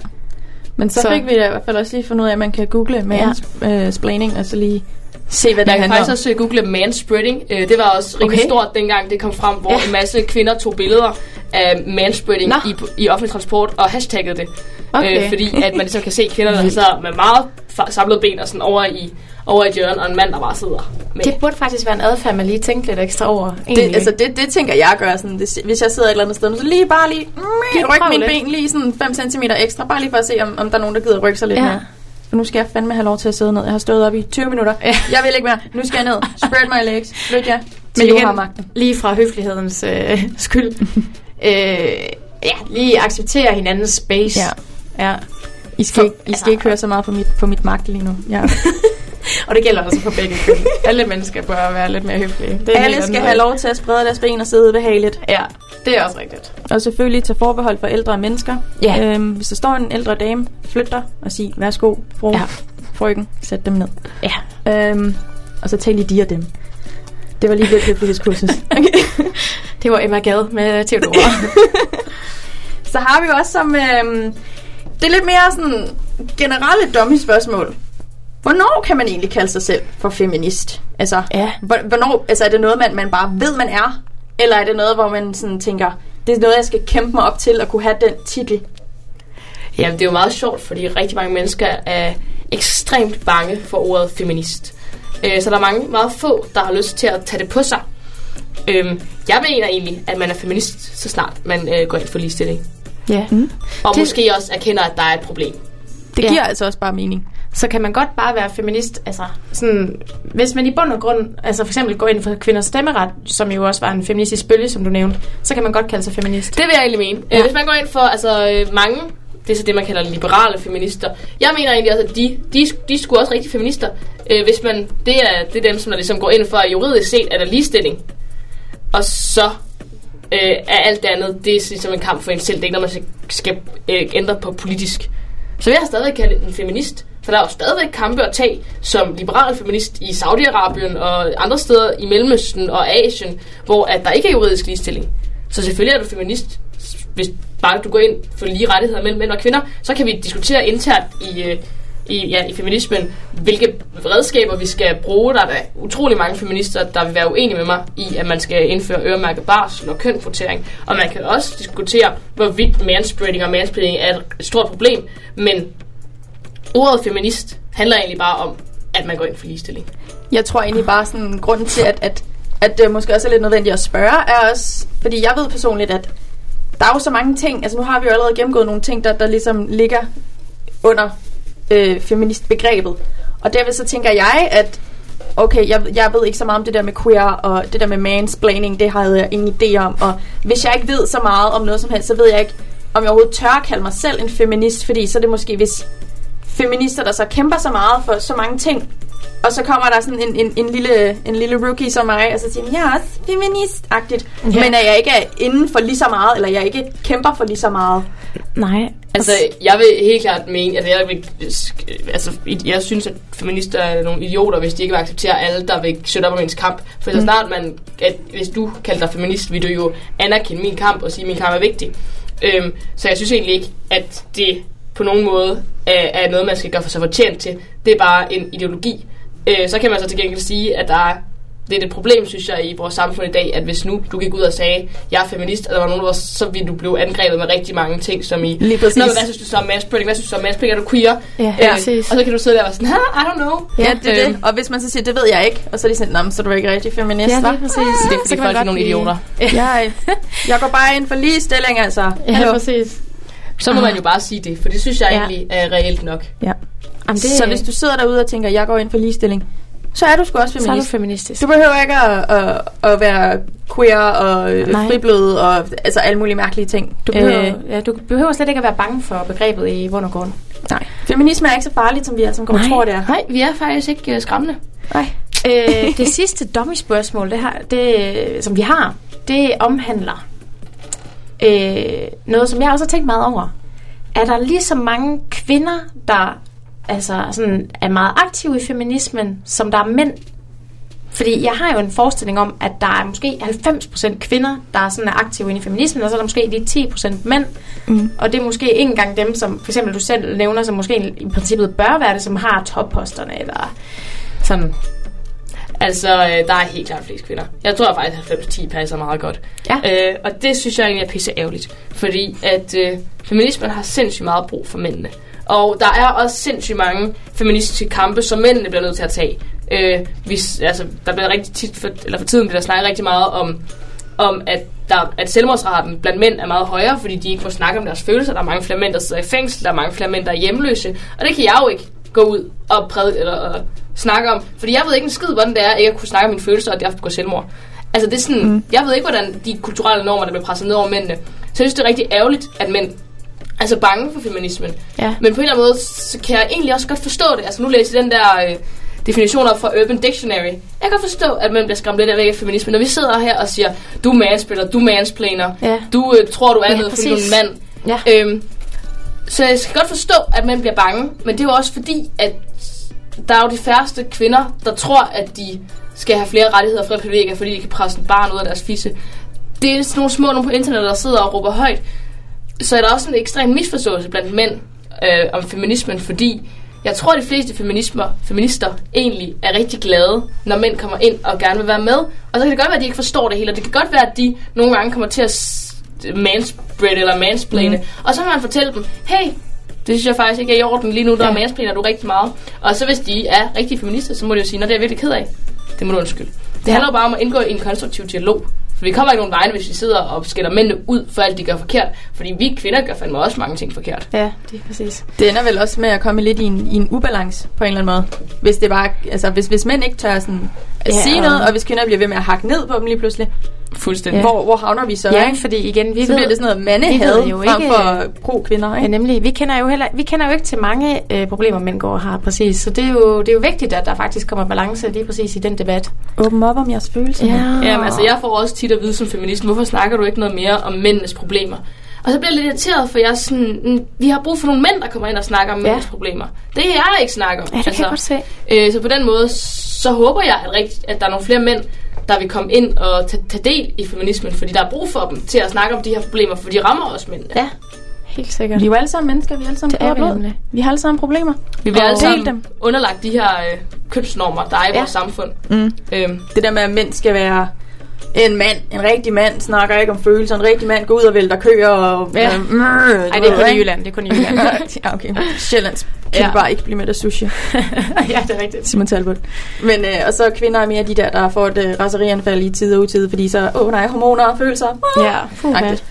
Men så, Så- fik vi i hvert fald også lige fundet ud af, at man kan google mansplaining, og så lige se, hvad det Jeg kan faktisk om. også øh, google manspreading. Øh, Det var også rimelig Okay. stort dengang det kom frem, hvor Ja. en masse kvinder tog billeder af manspreading Nå. i, i offentlig transport og hashtaggede det. Okay. Øh, fordi at man ligesom kan se kvinderne, der sidder med meget samlede ben og sådan over i, over i et hjørne, og en mand, der bare sidder med. Det burde faktisk være en adfærd, man lige tænkte lidt ekstra over. Det, egentlig. altså, det, det tænker jeg gør sådan, det, hvis jeg sidder et eller andet sted, så lige bare lige Lige rykke mine lidt. ben lige sådan 5 cm ekstra, bare lige for at se, om, om der er nogen, der gider rykke sig lidt Ja. mere. For nu skal jeg fandme have lov til at sidde ned. Jeg har stået op i 20 minutter. Jeg vil ikke mere. Nu skal jeg ned. Spread my legs. Flyt jer. Men igen, har magten. lige fra høflighedens øh, skyld. øh, ja, lige acceptere hinandens space. Ja. ja. I skal, ikke, I skal ikke høre så meget på mit, på mit magt lige nu. Ja. Og det gælder også for begge køn. Alle mennesker bør være lidt mere høflige. Det er Alle skal have lov til at sprede deres ben og sidde behageligt. Ja, det er også rigtigt. Og selvfølgelig tage forbehold for ældre mennesker. Ja. Øhm, hvis der står en ældre dame, flyt dig og sig, værsgo, fru, Ja. frøken, sæt dem ned. Ja. Øhm, og så tal i de og dem. Det var lige lidt høflighedskursus. Okay. Det var Emma Gade med Theodora. Så har vi også som... Øhm, det er lidt mere sådan generelle dummy spørgsmål. Hvornår kan man egentlig kalde sig selv for feminist? Altså, Ja. hvor- hvornår, altså er det noget, man, man bare ved, man er? Eller er det noget, hvor man sådan tænker, det er noget, jeg skal kæmpe mig op til at kunne have den titel? Jamen, det er jo meget sjovt, fordi rigtig mange mennesker er ekstremt bange for ordet feminist. Øh, så der er mange, meget få, der har lyst til at tage det på sig. Øhm, jeg mener egentlig, at man er feminist, så snart man øh, går ind for ligestilling. ja. Mm. Og Det- måske også erkender, at der er et problem. Det Ja. giver altså også bare mening. Så kan man godt bare være feminist, altså sådan, hvis man i bund og grund, altså for eksempel går ind for kvinders stemmeret, som jo også var en feministisk bølge, som du nævnte, så kan man godt kalde sig feminist. Det vil jeg egentlig mene. Ja. Hvis man går ind for altså, øh, mange, det er så det, man kalder liberale feminister. Jeg mener egentlig også, at de, de, de er sgu også rigtig feminister. Øh, hvis man, det, er, det er dem, som der ligesom går ind for, at juridisk set er der ligestilling. Og så øh, er alt det andet, det er ligesom en kamp for en selv. Det er ikke noget, man skal, skal øh, ændre på politisk. Så jeg stadig kalde en feminist. For der er jo stadigvæk kampe at tage som liberal feminist i Saudi-Arabien og andre steder i Mellemøsten og Asien, hvor at der ikke er juridisk ligestilling. Så selvfølgelig er du feminist, hvis bare du går ind for lige rettigheder mellem mænd og kvinder. Så kan vi diskutere internt i, øh, i, ja, i feminismen, hvilke redskaber vi skal bruge. Der er utrolig mange feminister, der vil være uenige med mig i, at man skal indføre øremærket barsel og kønkvotering. Og man kan også diskutere, hvorvidt manspreading og manspreading er et stort problem. Men ordet feminist handler egentlig bare om, at man går ind for ligestilling. Jeg tror egentlig bare sådan, grunden til, at, at, at det måske også er lidt nødvendigt at spørge, er også, fordi jeg ved personligt, at der er jo så mange ting, altså nu har vi jo allerede gennemgået nogle ting, der, der ligesom ligger under øh, feministbegrebet. Og derved så tænker jeg, at okay, jeg, jeg ved ikke så meget om det der med queer, og det der med mansplaining, det havde jeg ingen idé om. Og hvis jeg ikke ved så meget om noget som helst, så ved jeg ikke, om jeg overhovedet tør at kalde mig selv en feminist, fordi så er det måske, hvis feminister, der så kæmper så meget for så mange ting, og så kommer der sådan en, en, en, lille, en lille rookie som mig, og så siger, jeg er også feminist-agtigt. Ja. Men at jeg ikke er inden for lige så meget, eller jeg ikke kæmper for lige så meget. Nej. Altså, jeg vil helt klart mene, at jeg, vil, altså, jeg synes, at feminister er nogle idioter, hvis de ikke vil acceptere alle, der vil sætte op om ens kamp. For så snart man, at hvis du kalder dig feminist, vil du jo anerkende min kamp og sige, at min kamp er vigtig. Øhm, så jeg synes egentlig ikke, at det på nogen måde er, er noget, man skal gøre for sig fortjent til. Det er bare en ideologi. Øh, så kan man så til gengæld sige, at der er det er et problem, synes jeg, i vores samfund i dag, at hvis nu du gik ud og sagde, jeg er feminist, og der var nogen, der var, så ville du blive angrebet med rigtig mange ting, som i, Lige præcis. Nå, hvad synes du så om manspreading? Hvad synes du så om manspreading? Er du queer? Ja, Øh, præcis. og så kan du sidde der og være sådan, "Huh, I don't know. Ja, det er Øhm, det. Og hvis man så siger, det ved jeg ikke, og så er de sådan, "Nå, men så er du ikke rigtig feminist, Ja, hva?" lige præcis. Det er Så fordi kan man folk er nogle idioter. Jeg, jeg går bare ind for ligestilling, altså. Ja, præcis. Så må man jo bare sige det, for det synes jeg Ja. egentlig er reelt nok. Ja. Jamen, det, Så hvis du sidder derude og tænker, jeg går ind for ligestilling, så er du sgu også så er du feminist. feministisk. Du behøver ikke at, at, at være queer og øh, Nej. friblød og altså alle mulige mærkelige ting. Du behøver, Øh, ja, du behøver slet ikke at være bange for begrebet i bund og grund. nej. Feminisme er ikke så farligt, som vi alle sammen går tror, det er. Nej, vi er faktisk ikke uh, skræmmende. Nej. øh, det sidste dummy-spørgsmål, det her, det, som vi har, det omhandler øh, noget, som jeg også har tænkt meget over. Er der lige så mange kvinder, der altså, sådan, er meget aktive i feminismen, som der er mænd? Fordi jeg har jo en forestilling om, at der er måske 90% kvinder, der er, sådan, er aktive inde i feminismen, og så er der måske de 10% mænd. Mm. Og det er måske ikke engang dem, som for eksempel du selv nævner, som måske i princippet bør være det, som har topposterne, eller sådan Altså, øh, der er helt klart flest kvinder. Jeg tror faktisk, at 90-10 passer meget godt. Ja. Øh, og det synes jeg egentlig er pisse ærgerligt. Fordi at øh, feminismen har sindssygt meget brug for mændene. Og der er også sindssygt mange feministiske kampe, som mændene bliver nødt til at tage. Øh, hvis, altså, der bliver rigtig tit, for, eller for tiden bliver der snakket rigtig meget om, om at, der, at selvmordsraten blandt mænd er meget højere, fordi de ikke får snakke om deres følelser. Der er mange flere mænd, der sidder i fængsel, der er mange flere mænd, der er hjemløse. Og det kan jeg jo ikke gå ud og prædike eller snakke om. Fordi jeg ved ikke en skid, hvordan det er ikke at kunne snakke om mine følelser, og derfor gå selvmord. Altså det er sådan, mm. jeg ved ikke, hvordan de kulturelle normer, der bliver presset ned over mændene. Så jeg synes, det er rigtig ærgerligt, at mænd er så bange for feminismen. Ja. Men på en eller anden måde, så kan jeg egentlig også godt forstå det. Altså nu læser jeg den der øh, definition op fra Urban Dictionary. Jeg kan godt forstå, at man bliver skræmt lidt væk af feminismen. Når vi sidder her og siger, du er mansplainer, du er mansplainer, Ja. du øh, tror, du er Ja, noget, fordi du er en mand. Ja. Øhm, så jeg skal godt forstå, at mænd bliver bange, men det er jo også fordi, at der er jo de færreste kvinder, der tror, at de skal have flere rettigheder og flere privilegier, fordi de kan presse et barn ud af deres fisse. Det er sådan nogle små nogle på internettet, der sidder og råber højt. Så er der også en ekstrem misforståelse blandt mænd øh, om feminismen, fordi jeg tror, at de fleste feminismer, feminister egentlig er rigtig glade, når mænd kommer ind og gerne vil være med. Og så kan det godt være, at de ikke forstår det hele, og det kan godt være, at de nogle gange kommer til at manspread eller mansplane. Mm. Og så kan man fortælle dem, hey, det synes jeg faktisk ikke er i orden. Lige nu, der Ja. mansplaner du rigtig meget. Og så hvis de er rigtig feminister, så må de jo sige, når det er jeg virkelig ked af. Det må du undskylde. Det Ja. handler jo bare om at indgå i en konstruktiv dialog. For vi kommer ikke nogen vegne, hvis vi sidder og skælder mændene ud for alt, de gør forkert. Fordi vi kvinder gør fandme også mange ting forkert. Ja, det er præcis. Det ender vel også med at komme lidt i en, i en ubalance på en eller anden måde. Hvis det bare, altså hvis, hvis mænd ikke tør sådan at Ja, sige og- noget, og hvis kvinder bliver ved med at hakke ned på dem lige pludselig, Fuldstændig. Ja. hvor, hvor havner vi så? Ja, ikke? fordi igen, vi så ved, bliver det sådan noget mandehad jo frem ikke- for pro-kvinder, Ja, ikke? nemlig. Vi kender jo heller, vi kender jo ikke til mange øh, problemer, mænd går og har, præcis. Så det er, jo, det er jo vigtigt, at der faktisk kommer balance lige præcis i den debat. Åbn op om jeres følelser. Jamen, altså, jeg får også tit at vide som feminist, hvorfor snakker du ikke noget mere om mændenes problemer? Og så bliver jeg lidt irriteret, for jeg er sådan, mm, vi har brug for nogle mænd, der kommer ind og snakker om Ja. mændenes problemer. Det er jeg ikke snakker om. Ja, det kan jeg godt se. Øh, så på den måde, så håber jeg, at, rigt, at der er nogle flere mænd, der vil komme ind og tage, tage del i feminismen, fordi der er brug for dem til at snakke om de her problemer, for de rammer også mænd. Ja, helt sikkert. Vi er jo alle sammen mennesker, vi er alle sammen Det er vi nemlig. Vi har alle sammen problemer. Vi bliver Og alle sammen dem. underlagt de her øh, kønsnormer, der er i Ja. vores samfund. Mm. Øhm, Det der med, at mænd skal være en mand, en rigtig mand, snakker ikke om følelser. En rigtig mand går ud og vælter køer og... Ja. Øh, mm, Ej, det er kun i Jylland. Det er kun i Jylland. ja, okay. Sjællands kan Ja. ja. bare ikke blive med af sushi. ja, det er rigtigt. Simon Talbot. Men øh, og så er kvinder er mere de der, der får et øh, raserianfald i tid og utid, fordi så, åh oh, nej, hormoner og følelser. Ah, Ja, agtigt.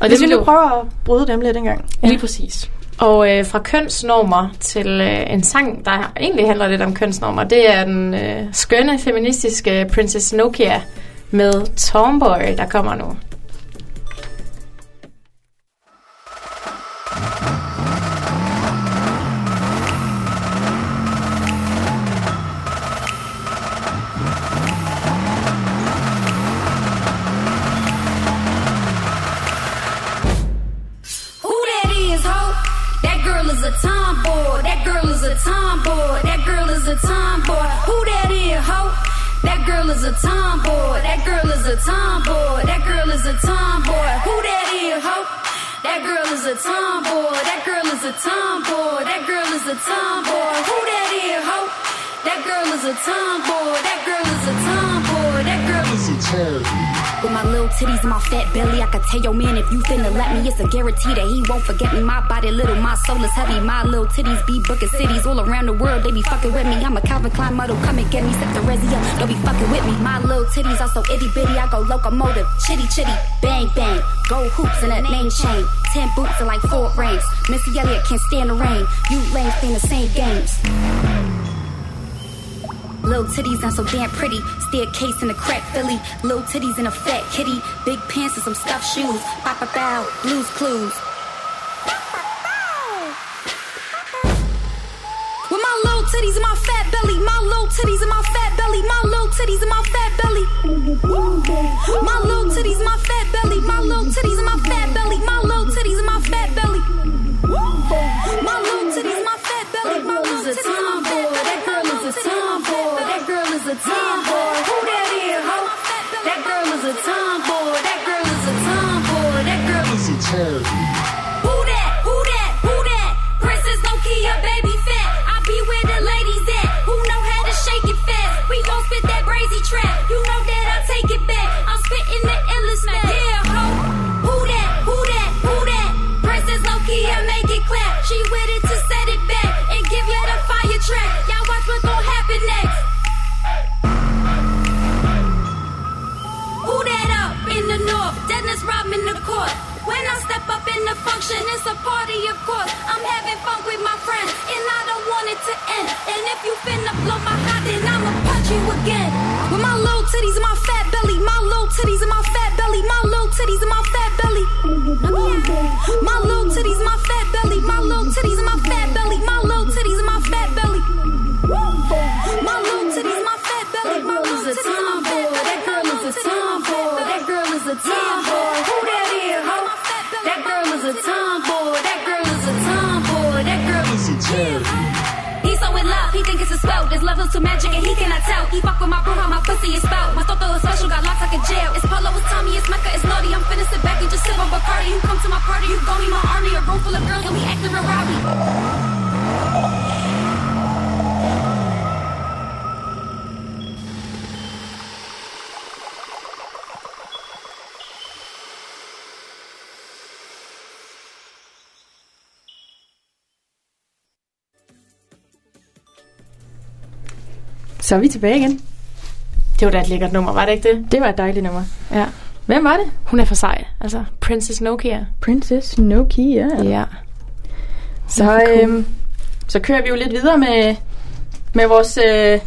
og Hvis vi vil jo- prøver at bryde dem lidt engang. Lige præcis. Og øh, fra kønsnormer til øh, en sang, der egentlig handler lidt om kønsnormer, det er den øh, skønne feministiske Princess Nokia med Tomboy, der kommer nu. Who that is, ho? That girl is a tomboy. That girl is a tomboy. That girl is a tomboy. Who that is, ho? That girl is a tomboy. That girl is a tomboy. That girl is a tomboy. Who that is, ho? That girl is a tomboy. That girl is a tomboy. That girl is a tomboy. Who that is, ho? That girl is a tomboy. That girl is a tomboy. Titties and my fat belly, I could tell your man if you finna let me, it's a guarantee that he won't forget me. My body little, my soul is heavy. My little titties be booking cities all around the world. They be fucking with me. I'm a Calvin Klein model, come and get me. set the resi up, don't be fucking with me. My little titties are so itty bitty, I go locomotive, chitty chitty, bang bang. Gold hoops and a name chain, ten boots and like four rings. Missy Elliott can't stand the rain. You lames playing the same games. Little titties and so damn pretty. Staircase in a crack Philly. Little titties and a fat kitty. Big pants and some stuffed shoes. Pop a bow. Blues clues. With my little titties and my fat belly. My little titties and my fat belly. My little titties and my fat belly. My little titties my fat belly. My little titties and my fat belly. Så er vi tilbage igen. Det var da et lækkert nummer, var det ikke det? Det var et dejligt nummer. Ja. Hvem var det? Hun er for sej. Altså, Princess Nokia. Princess Nokia. Ja. Så, Cool. øhm, så kører vi jo lidt videre med, med vores øh,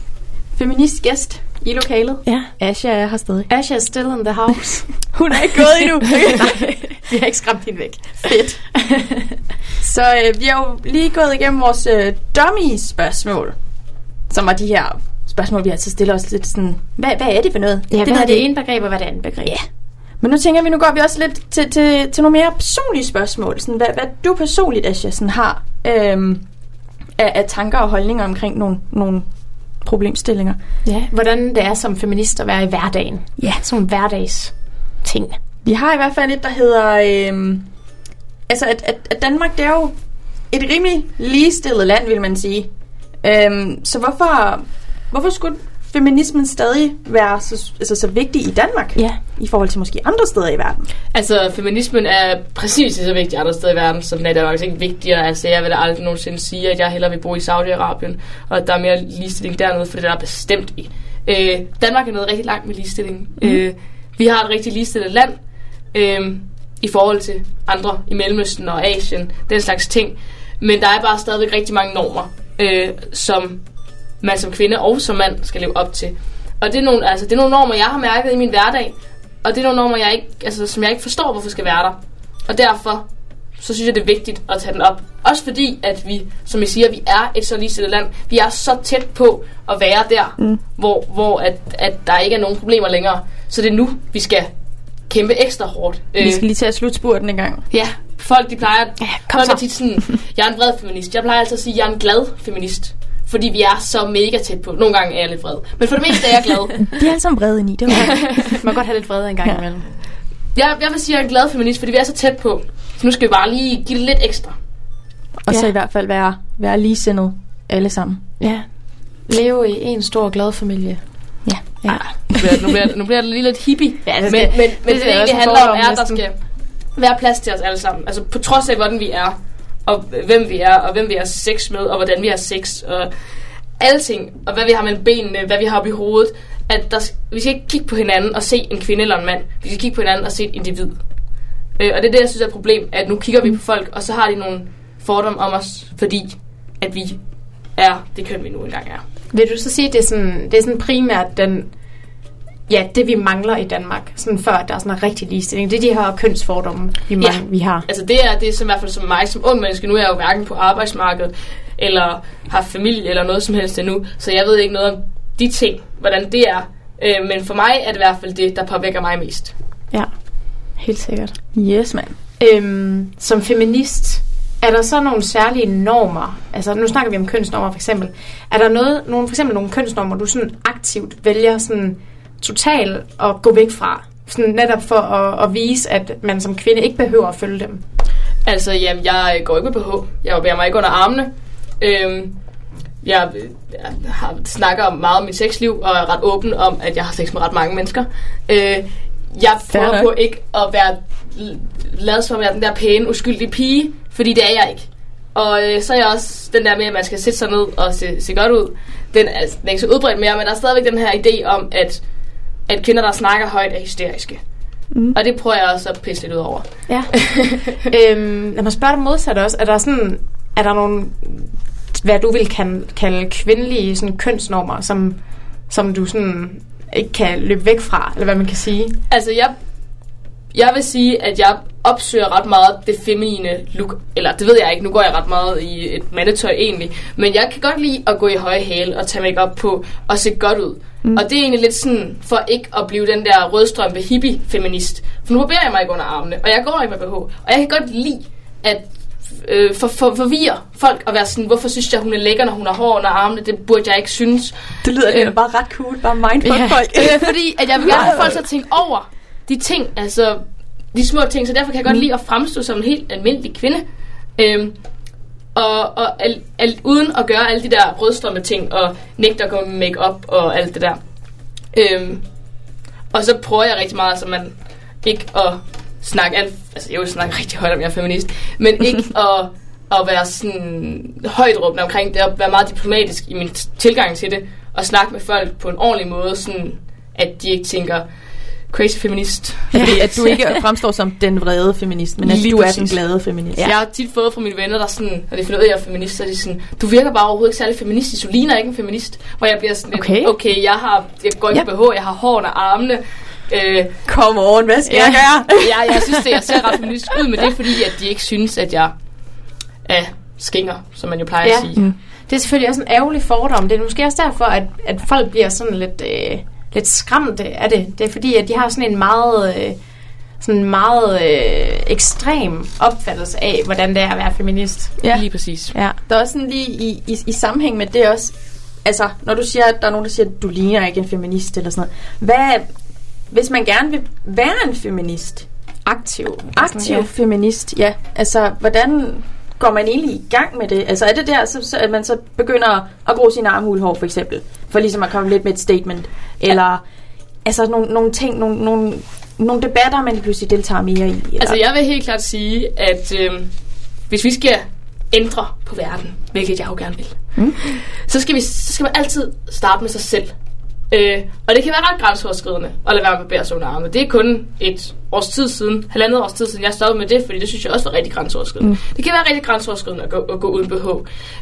feministgæst i lokalet. Ja. Asha er her stadig. Asha is still in the house. Hun er ikke gået endnu. Nej, vi har ikke skræmt hende væk. Fedt. så øh, vi har jo lige gået igennem vores øh, dummy-spørgsmål, som var de her spørgsmål, vi altid stiller os lidt sådan, hvad, hvad er det for noget? Ja, det hvad er det ene begreb, og hvad er det andet begreb? Ja. Men nu tænker vi, nu går vi også lidt til, til, til nogle mere personlige spørgsmål. Sådan, hvad, hvad du personligt, Asja, sådan har øhm, af, af tanker og holdninger omkring nogle, nogle problemstillinger. ja. Hvordan det er som feminist at være i hverdagen. Ja. Sådan nogle hverdags ting. Vi har i hvert fald et, der hedder... Øhm, altså, at, at, at Danmark, det er jo et rimelig ligestillet land, vil man sige. Øhm, så hvorfor, hvorfor skulle feminismen stadig være så, altså, så vigtig i Danmark? Ja. I forhold til måske andre steder i verden? Altså, feminismen er præcis så vigtig andre steder i verden, som den er i Danmark. Det er ikke vigtigere. Altså, jeg vil aldrig nogensinde sige, at jeg hellere vil bo i Saudi-Arabien, og at der er mere ligestilling dernede, for det er der bestemt i. Øh, Danmark er noget rigtig langt med ligestilling. Mm. Øh, vi har et rigtig ligestillet land øh, i forhold til andre i Mellemøsten og Asien, den slags ting. Men der er bare stadigvæk rigtig mange normer, øh, som man som kvinde og som mand skal leve op til. Og det er, nogle, altså, det er nogle normer, jeg har mærket i min hverdag, og det er nogle normer, jeg ikke, altså, som jeg ikke forstår, hvorfor skal være der. Og derfor, så synes jeg, det er vigtigt at tage den op. Også fordi, at vi, som I siger, vi er et så ligestillet land. Vi er så tæt på at være der, mm. hvor, hvor at, at der ikke er nogen problemer længere. Så det er nu, vi skal kæmpe ekstra hårdt. Vi skal lige til at slutte spurten en gang. Ja, folk de plejer, Ja, kom folk er så. tit sådan, jeg er en vred feminist. Jeg plejer altid at sige, at jeg er en glad feminist. Fordi vi er så mega tæt på. Nogle gange er jeg lidt vred. Men for det meste er jeg glad. De er alle sammen vrede i, det var Man kan godt have lidt vrede en gang Ja. imellem. Jeg, jeg vil sige, at jeg er en glad feminist, fordi vi er så tæt på. Så nu skal vi bare lige give det lidt ekstra. Og så Ja. i hvert fald være, være ligesindet alle sammen. Ja. Leve i en stor glad familie. Ja. Ja. Nu bliver, nu bliver, nu bliver det lige lidt hippie. Ja, det men, skal- men, men det, det det, er egentlig en handler om, er, at der skal være plads til os alle sammen. Altså på trods af, hvordan vi er, og hvem vi er, og hvem vi har sex med, og hvordan vi har sex, og alting, og hvad vi har mellem benene, hvad vi har oppe i hovedet, at der, vi skal ikke kigge på hinanden og se en kvinde eller en mand. Vi skal kigge på hinanden og se et individ. Øh, og det er det, jeg synes er et problem, at nu kigger vi på folk, og så har de nogle fordomme om os, fordi at vi er det køn, vi nu engang er. Vil du så sige, at det er sådan, det er sådan primært den, ja, det vi mangler i Danmark, sådan før der er sådan en rigtig ligestilling, det er de her kønsfordomme, vi, Ja. ja. vi har. Altså det er, det er som, i hvert fald som mig som ung menneske. Nu er jeg jo hverken på arbejdsmarkedet, eller har familie, eller noget som helst endnu. Så jeg ved ikke noget om de ting, hvordan det er. Øh, men for mig er det i hvert fald det, der påvirker mig mest. Ja, helt sikkert. Yes, mand. Øhm, som feminist, er der så nogle særlige normer? Altså, nu snakker vi om kønsnormer for eksempel. Er der noget, nogle, for eksempel nogle kønsnormer, du sådan aktivt vælger sådan totalt at gå væk fra? Sådan netop for at, at vise, at man som kvinde ikke behøver at følge dem. Altså, jamen, jeg går ikke med BH. Jeg bærer mig ikke under armene. Øhm, jeg, jeg har, snakker meget om mit sexliv, og er ret åben om, at jeg har sex med ret mange mennesker. Øh, jeg Fair prøver nok. på ikke at være lavet som at være den der pæne, uskyldige pige, fordi det er jeg ikke. Og øh, så er jeg også den der med, at man skal sætte sig ned og se, se godt ud. Den er, den er ikke så udbredt mere, men der er stadigvæk den her idé om, at, at kvinder, der snakker højt, er hysteriske. Mm. Og det prøver jeg også at pisse lidt ud over. Ja. øhm, lad mig spørge dig modsat også. Er der sådan, er der nogle, hvad du vil kalde, kalde kvindelige sådan, kønsnormer, som, som du sådan ikke kan løbe væk fra, eller hvad man kan sige? Altså, jeg, jeg vil sige, at jeg opsøger ret meget det feminine look. Eller det ved jeg ikke, nu går jeg ret meget i et mandetøj egentlig. Men jeg kan godt lide at gå i høje hæle og tage makeup på og se godt ud. Mm. Og det er egentlig lidt sådan, for ikke at blive den der rødstrømpe hippie-feminist. For nu barberer jeg mig ikke under armene, og jeg går ikke med BH. Og jeg kan godt lide at øh, for, for, forvirre folk og være sådan, hvorfor synes jeg, hun er lækker, når hun har hår under armene? Det burde jeg ikke synes. Det lyder Øh. bare ret cool. Bare mindfuck Ja. folk. Øh, fordi at jeg vil gerne have folk til at tænke over de ting, altså de små ting, så derfor kan jeg godt lide at fremstå som en helt almindelig kvinde. Øhm, og og al, al, uden at gøre alle de der rødstrømme ting, og nægte at gå med make-up og alt det der. Øhm, og så prøver jeg rigtig meget, så man ikke at snakke alt, altså jeg vil snakke rigtig højt om, jeg er feminist, men ikke at, at være sådan højt råbende omkring det, og være meget diplomatisk i min tilgang til det, og snakke med folk på en ordentlig måde, sådan at de ikke tænker, crazy feminist. Fordi at du ikke fremstår som den vrede feminist, men at Lige du er præcis. den glade feminist. Ja. Jeg har tit fået fra mine venner, der sådan, når de finder ud af, at jeg er feminist, så er de sådan, du virker bare overhovedet ikke særlig feministisk, du ligner ikke en feminist. Hvor jeg bliver sådan lidt, Okay. okay, jeg har, jeg går ikke Ja. ja. BH, jeg har hår under armene. Øh, Come on, hvad skal ja, jeg gøre? ja, jeg synes, det jeg ser ret feministisk ud, men det er fordi, at de ikke synes, at jeg er skinger, som man jo plejer Ja. at sige. Mm. Det er selvfølgelig også en ærgerlig fordom. Det er måske også derfor, at, at folk bliver sådan lidt, øh, lidt skræmte af det. Det er fordi, at de har sådan en meget, øh, sådan en meget øh, ekstrem opfattelse af, hvordan det er at være feminist. Ja. Lige præcis. Ja, der er også sådan lige i, i, i sammenhæng med det også, altså når du siger, at der er nogen, der siger, at du ligner ikke en feminist eller sådan noget. Hvad, hvis man gerne vil være en feminist, Aktiv. aktiv Ja. feminist, ja, altså hvordan går man egentlig i gang med det? Altså er det der, så, så, at man så begynder at gro sin armhulhår for eksempel, for ligesom at komme lidt med et statement, eller altså nogle, nogle ting, nogle, nogle, nogle debatter, man pludselig deltager mere i? Eller? Altså, jeg vil helt klart sige, at øh, hvis vi skal ændre på verden, hvilket jeg jo gerne vil, mm. så, skal vi, så skal man altid starte med sig selv. Øh, og det kan være ret grænseoverskridende at lade være med at bære sig under armen. Det er kun et års tid siden, halvandet års tid siden, jeg stoppede med det, fordi det synes jeg også var rigtig grænseoverskridende. Mm. Det kan være rigtig grænseoverskridende at gå, at gå uden BH.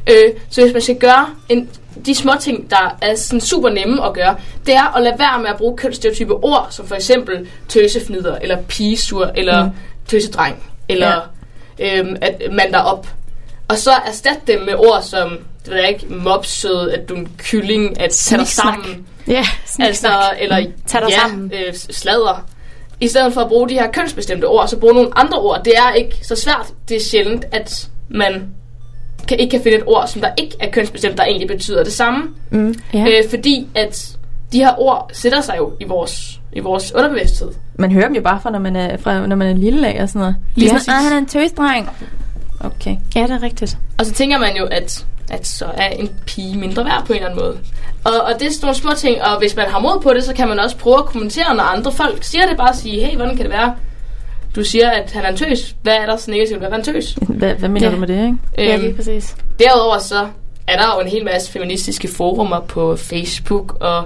Øh, så hvis man skal gøre en, de små ting, der er sådan super nemme at gøre, det er at lade være med at bruge kønsstereotype ord, som for eksempel tøsefnider, eller pigesur, eller mm. tøsedreng, eller ja. øhm, at mand der op. Og så erstat dem med ord som, det ved jeg ikke, mopsød, at du er en kylling, at Sniksnak. sammen. Ja, Altså, eller Tag dig ja, sammen. Øh, sladder. I stedet for at bruge de her kønsbestemte ord, så bruge nogle andre ord. Det er ikke så svært. Det er sjældent, at man kan, ikke kan finde et ord, som der ikke er kønsbestemt, der egentlig betyder det samme. mm. Ja. Øh, fordi at de her ord sætter sig jo i vores, i vores underbevidsthed. Man hører dem jo bare fra, når man er, fra, når man er lille af og sådan noget. Lige præcis. sådan, "Ah, han er en tøsdreng. Okay. ja, det er rigtigt. Og så tænker man jo, at, at så er en pige mindre værd på en eller anden måde. Og, og det er sådan nogle små ting, og hvis man har mod på det, så kan man også prøve at kommentere, når andre folk siger det. Bare sige, hey, hvordan kan det være? Du siger, at han er en tøs. Hvad er der så negativt ved at være en tøs? Hvad, hvad mener Ja. du med det, ikke? Ja, Øhm, lige præcis. Derudover så er der jo en hel masse feministiske forumer på Facebook, og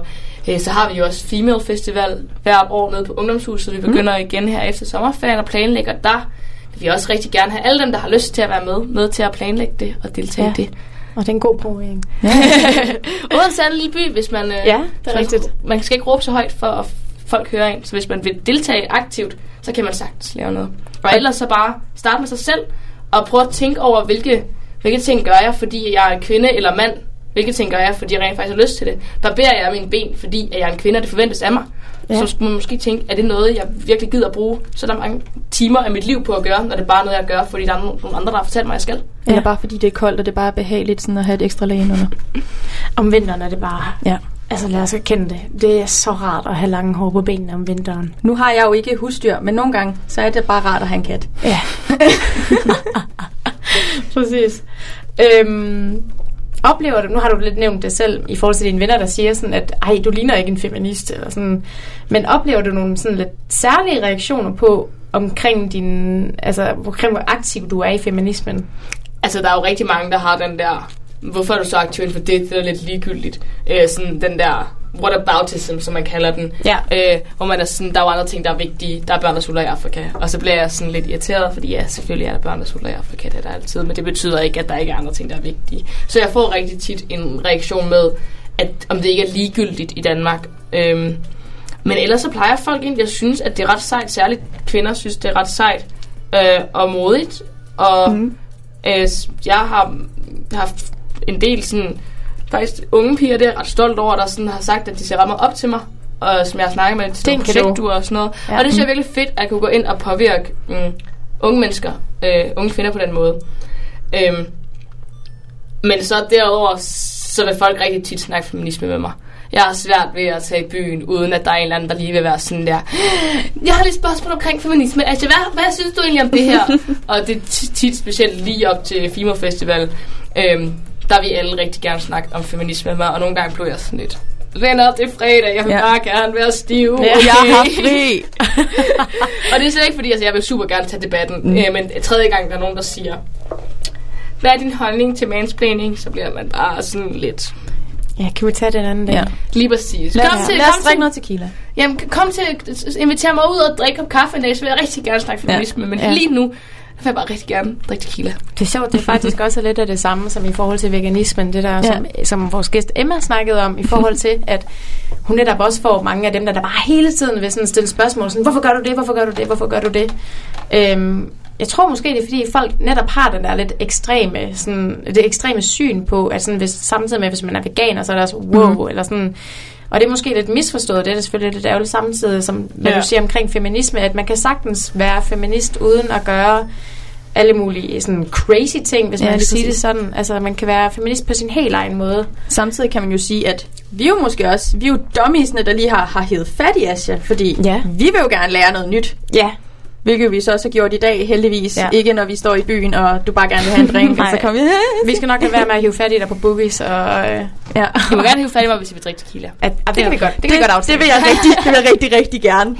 øh, så har vi jo også Female Festival hvert år nede på Ungdomshuset. Vi begynder mm. igen her efter sommerferien og planlægger der. vil Vi også rigtig gerne have alle dem, der har lyst til at være med, med til at planlægge det og deltage Ja. i det. Og det er en god promovering. Odense er en lille by, hvis man... Øh, Ja, det er man, rigtigt. Man skal ikke råbe så højt for at folk hører en. Så hvis man vil deltage aktivt, så kan man sagtens lave noget. Og ellers så bare starte med sig selv og prøve at tænke over, hvilke, hvilke ting gør jeg, fordi jeg er en kvinde eller mand. Hvilke ting gør jeg, fordi jeg rent faktisk har lyst til det. Barberer jeg mine ben, fordi at jeg er en kvinde, og det forventes af mig. Ja. Ja. Så skulle man måske tænke, er det noget, jeg virkelig gider at bruge så der mange timer af mit liv på at gøre, når det er bare noget, jeg gør, fordi der er nogle andre, der har fortalt mig, at jeg skal. Eller bare fordi det er koldt, og det er bare behageligt sådan at have et ekstra lag under. Om vinteren er det bare... Ja. Altså lad os erkende det. Det er så rart at have lange hår på benene om vinteren. Nu har jeg jo ikke husdyr, men nogle gange, så er det bare rart at have en kat. Ja. Præcis. Øhm, oplever du, nu har du lidt nævnt det selv, i forhold til dine venner, der siger sådan, at ej, du ligner ikke en feminist, eller sådan. Men oplever du nogle sådan lidt særlige reaktioner på, omkring din, altså, omkring hvor aktiv du er i feminismen? Altså, der er jo rigtig mange, der har den der, hvorfor er du så aktiv inden for det? Det er lidt ligegyldigt. Øh, sådan den der whataboutism, som man kalder den. Ja. Øh, hvor man er sådan, der er jo andre ting, der er vigtige. Der er børn, der sulter i Afrika. Og så bliver jeg sådan lidt irriteret, fordi ja, selvfølgelig er der børn, der sulter i Afrika, det er der altid. Men det betyder ikke, at der ikke er andre ting, der er vigtige. Så jeg får rigtig tit en reaktion med, at om det ikke er ligegyldigt i Danmark. Øhm, men ellers så plejer folk egentlig at synes, at det er ret sejt. Særligt kvinder synes, det er ret sejt øh, og modigt. Og mm. øh, jeg har haft en del sådan, faktisk unge piger, det er jeg ret stolt over, der sådan har sagt, at de ser meget op til mig. Og som jeg har snakket med til nogle projektture og sådan noget. Ja. Og det synes jeg er virkelig fedt, at jeg kunne gå ind og påvirke mm, unge mennesker, øh, unge kvinder på den måde. Øhm, men så derudover, så vil folk rigtig tit snakke feminisme med mig. Jeg har svært ved at tage i byen, uden at der er en eller anden, der lige vil være sådan der. Jeg har lidt spørgsmål omkring feminisme. Altså, hvad, hvad synes du egentlig om det her? og det er tit, specielt lige op til FIMO Festival. Øhm, der vil alle rigtig gerne snakke om feminisme med mig, og nogle gange blev jeg sådan lidt. Venner, det er fredag, jeg vil Ja. bare gerne være stiv. Ja, jeg har fri. og det er slet ikke fordi, altså, jeg vil super gerne tage debatten. Mm. Øh, men tredje gang, der er nogen, der siger, hvad er din holdning til mansplaining? Så bliver man bare sådan lidt... Ja, kan vi tage den anden dag? Ja. Lige præcis. Lad, kom til, lad os kom drikke til, noget tequila. jamen, kom til, invitere mig ud og drikke op kaffe en dag, så vil jeg rigtig gerne snakke feminisme. Ja. Men Ja. lige nu, vil jeg bare rigtig gerne drikke tequila. Det er sjovt, det er faktisk også lidt af det samme som i forhold til veganismen, det der, ja. som, som vores gæst Emma snakkede om, i forhold til, at hun netop også får mange af dem, der, der bare hele tiden vil sådan stille spørgsmål, sådan, hvorfor gør du det, hvorfor gør du det, hvorfor gør du det? Øhm, jeg tror måske, det er fordi folk netop har den der lidt ekstreme, sådan, det ekstreme syn på, at sådan, hvis, samtidig med, hvis man er veganer, så er det også wow, mm. eller sådan, og det er måske lidt misforstået, det er det selvfølgelig lidt ærgerligt samtidig, som hvad Ja. du siger omkring feminisme, at man kan sagtens være feminist uden at gøre alle mulige sådan crazy ting, hvis Ja, man kan sige det sådan. Altså, man kan være feminist på sin helt egen måde. Samtidig kan man jo sige, at vi er jo måske også, vi er jo dummiesne, der lige har, har hævet fat i Asja, fordi Ja. vi vil jo gerne lære noget nyt. Ja, Hvilket vi så også har gjort i dag, heldigvis. Ja. Ikke når vi står i byen, og du bare gerne vil have en drink, og så kommer vi... vi skal nok lade være med at hive fat i dig på boogies. Og, øh, Ja. Du må gerne hive fat i mig, hvis I vil drikke tequila. at, at, det kan vi godt. Det kan det, vi godt det, aftale. vil jeg rigtig, det vil jeg rigtig, rigtig gerne.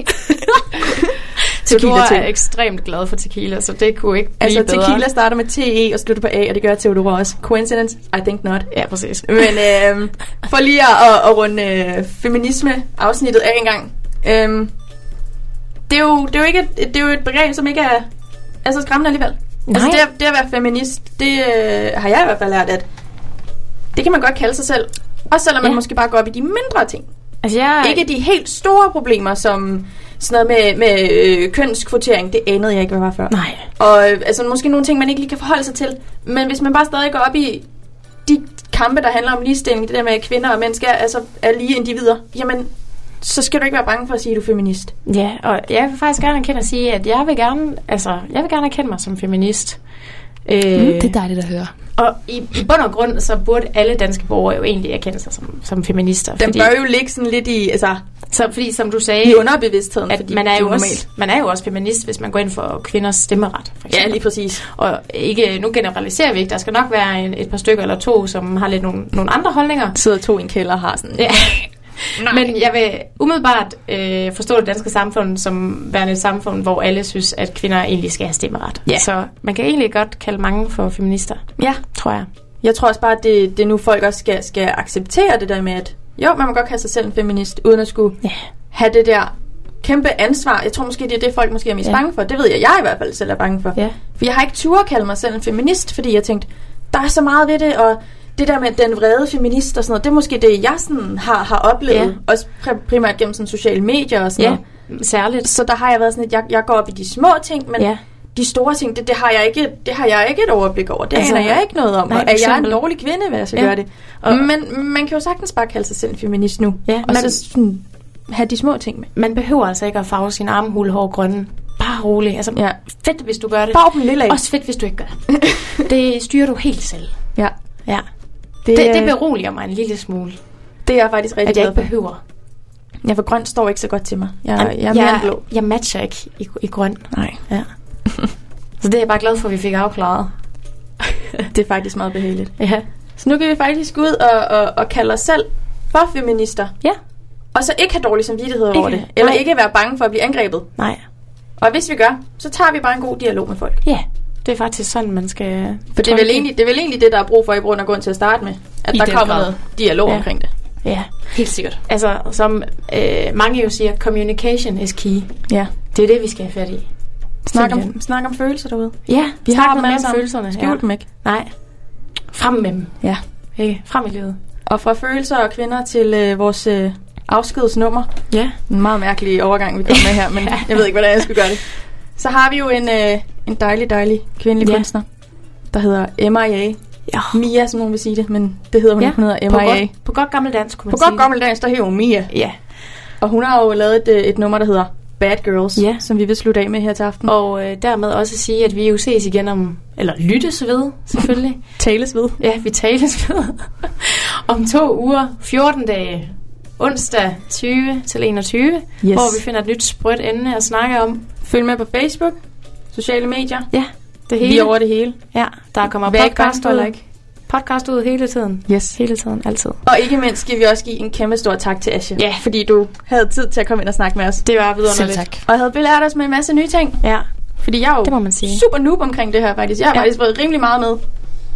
Tequila tequila er ekstremt glad for tequila, så det kunne ikke blive Altså, bedre. tequila starter med TE og slutter på A, og det gør Theodora også. Coincidence? I think not. Ja, præcis. Men øh, for lige at, at runde øh, feminisme-afsnittet af en gang. Øh, det, er jo, det, er jo ikke et, det er jo et begreb, som ikke er, er så skræmmende alligevel. Nej. Altså det, at- det at være feminist, det øh, har jeg i hvert fald lært, at det kan man godt kalde sig selv. Også selvom man Ja. måske bare går op i de mindre ting. Altså, jeg, Ikke de helt store problemer, som sådan noget med, med øh, kønskvotering. Det anede jeg ikke, hvad var før. Nej. Og øh, altså måske nogle ting, man ikke lige kan forholde sig til. Men hvis man bare stadig går op i de kampe, der handler om ligestilling, det der med at kvinder og mænd skal, altså, er lige individer, jamen, så skal du ikke være bange for at sige, at du er feminist. Ja, og jeg vil faktisk gerne erkende at sige, at jeg vil gerne, altså, jeg vil gerne erkende mig som feminist. Øh, dejligt at høre. og i, i bund og grund, så burde alle danske borgere jo egentlig erkende sig som, som feminister. Den fordi, bør jo ligge sådan lidt i, altså, så, fordi som du sagde, i underbevidstheden, at fordi man er, det jo normalt. også, man er jo også feminist, hvis man går ind for kvinders stemmeret, for Ja, eksempel. lige præcis. Og ikke, nu generaliserer vi ikke, der skal nok være en, et par stykker eller to, som har lidt nogle, nogle andre holdninger. Sidder to i en kælder og har sådan, Ja. Men jeg vil umiddelbart øh, forstå det danske samfund som værende et samfund, hvor alle synes, at kvinder egentlig skal have stemmeret. Ja. Så man kan egentlig godt kalde mange for feminister, ja. tror jeg. Jeg tror også bare, at det, det nu folk også skal, skal acceptere det der med, at jo, man må godt kalde sig selv en feminist, uden at skulle Ja. have det der kæmpe ansvar. Jeg tror måske, det er det, folk måske er mest ja. bange for. Det ved jeg, jeg i hvert fald selv er bange for. Ja. For jeg har ikke tur at kalde mig selv en feminist, fordi jeg tænkte, der er så meget ved det, og det der med den vrede feminist og sådan noget, det er måske det, jeg sådan har, har oplevet. Ja. Også pri- primært gennem sådan sociale medier og sådan Ja, noget. særligt. Så der har jeg været sådan, at jeg, jeg går op i de små ting, men Ja. de store ting, det, det, har jeg ikke, det har jeg ikke et overblik over. Det Altså, aner jeg ikke noget om. nej, for er jeg en dårlig kvinde, hvad jeg skal Ja. gøre det? Og- Og, men man kan jo sagtens bare kalde sig selv feminist nu. Ja, og man- så sådan, have de små ting med. Man behøver altså ikke at farve sin armhule hår grønne. Bare rolig. Altså, Ja. fedt, hvis du gør det. Bare lille af. Også fedt, hvis du ikke gør det. det styrer du helt selv. Ja. Ja. Det, Det, det beroliger mig en lille smule, det er jeg faktisk rigtig at jeg ikke behøver. Ja, for grøn står ikke så godt til mig. Jeg, Jamen, jeg er mere end blå. jeg matcher ikke i, i grøn. Nej, Ja. Så det er jeg bare glad for, at vi fik afklaret. det er faktisk meget behageligt. Ja. Så nu kan vi faktisk gå ud og, og, og kalde os selv for feminister. Ja. Og så ikke have dårlig samvittighed over Ikke- det. Eller nej. ikke være bange for at blive angrebet. Nej. Og hvis vi gør, så tager vi bare en god dialog med folk. Ja. Det er faktisk sådan, man skal... For det er, vel egentlig, det er vel egentlig det, der er brug for i grund og grund til at starte med. At I der kommer grad. noget dialog Ja. omkring det. Ja. Helt sikkert. Altså, som øh, mange jo siger, communication is key. Ja. Det er det, vi skal have fat i. Snak om, snak om følelser derude. Ja, Vi snak har dem alle sammen. følelserne. Skjul ja. dem ikke. Nej. Frem med dem. Ja. Ikke? Frem i livet. Og fra følelser og kvinder til øh, vores øh, afskedsnummer. Ja. En meget mærkelig overgang, vi kommer med her, men jeg ved ikke, hvordan jeg skal gøre det. Så har vi jo en, øh, en dejlig, dejlig kvindelig Ja. kunstner, der hedder MIA. Ja. Mia, som nogen vil sige det, men det hedder hun ja. ikke. Hun hedder på, MIA. godt, på godt gammeldansk, kunne man På sige. godt gammeldags, der hedder hun Mia. Ja. Og hun har jo lavet et, øh, et nummer, der hedder Bad Girls, Ja. som vi vil slutte af med her til aften. Og øh, dermed også sige, at vi jo ses igen om, eller lyttes ved, selvfølgelig. tales ved. ja, vi tales ved. om to uger, 14 dage, onsdag 20 til 21, Yes. hvor vi finder et nyt sprødt emne at snakke om. Følg med på Facebook, sociale medier. Ja, det Vi hele. er over det hele. Ja, der kommer ikke podcast ud. like. Podcast ud hele tiden. Yes. Hele tiden, altid. Og ikke mindst skal vi også give en kæmpe stor tak til Asje. Ja. Fordi du havde tid til at komme ind og snakke med os. Det var videre Selv tak. Og havde belært os med en masse nye ting. Ja, Fordi jeg er jo Det må man sige. super noob omkring det her faktisk. Jeg har Ja. faktisk fået rimelig meget med.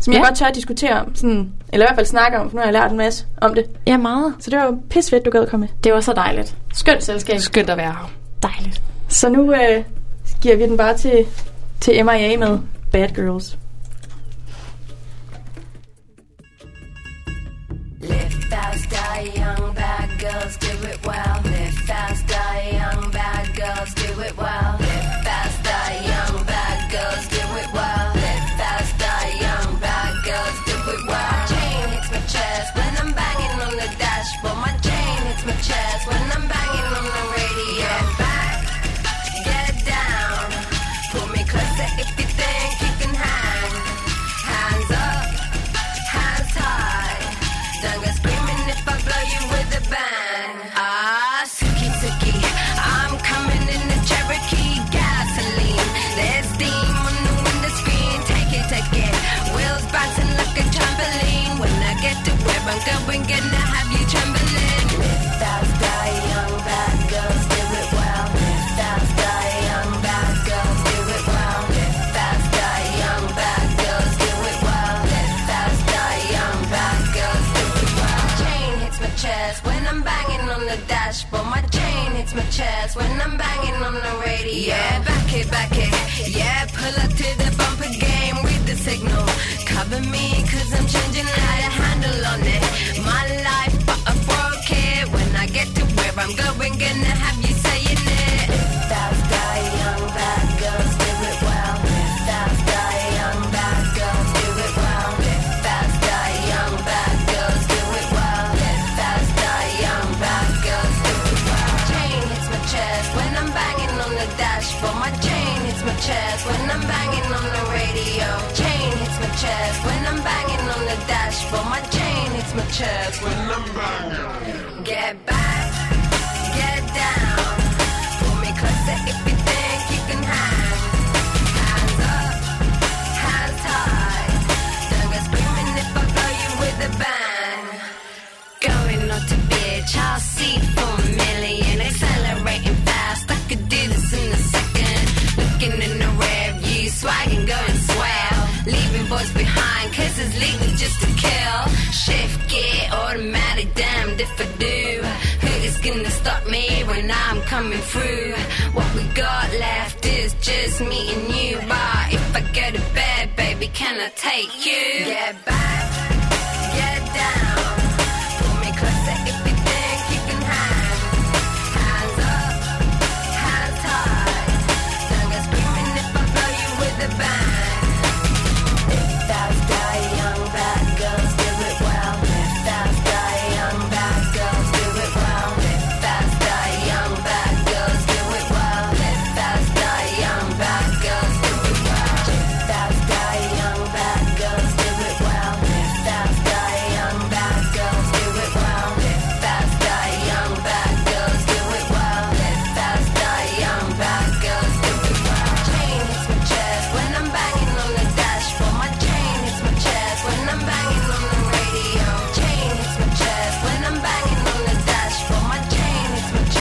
Som jeg Ja. godt tør at diskutere om. Sådan, eller i hvert fald snakke om, for nu har jeg lært en masse om det. ja meget. Så det var jo pis fedt, du gad komme med. Det var så dejligt. Skønt selskab. Skønt at være her. Dejligt. Så nu øh, giver vi den bare til, til MIA med Bad Girls. Nunca buen que the dashboard. My chain hits my chest when I'm banging on the radio. Yeah, back it, back it. Yeah, pull up to the bumper game with the signal. Cover me, cause I'm changing how to handle on it. My life, but I broke it. When I get to where I'm going, gonna have you saying it. chairs when I'm banging. coming through. What we got left is just me and you. But if I go to bed, baby, can I take you? Get back, get down.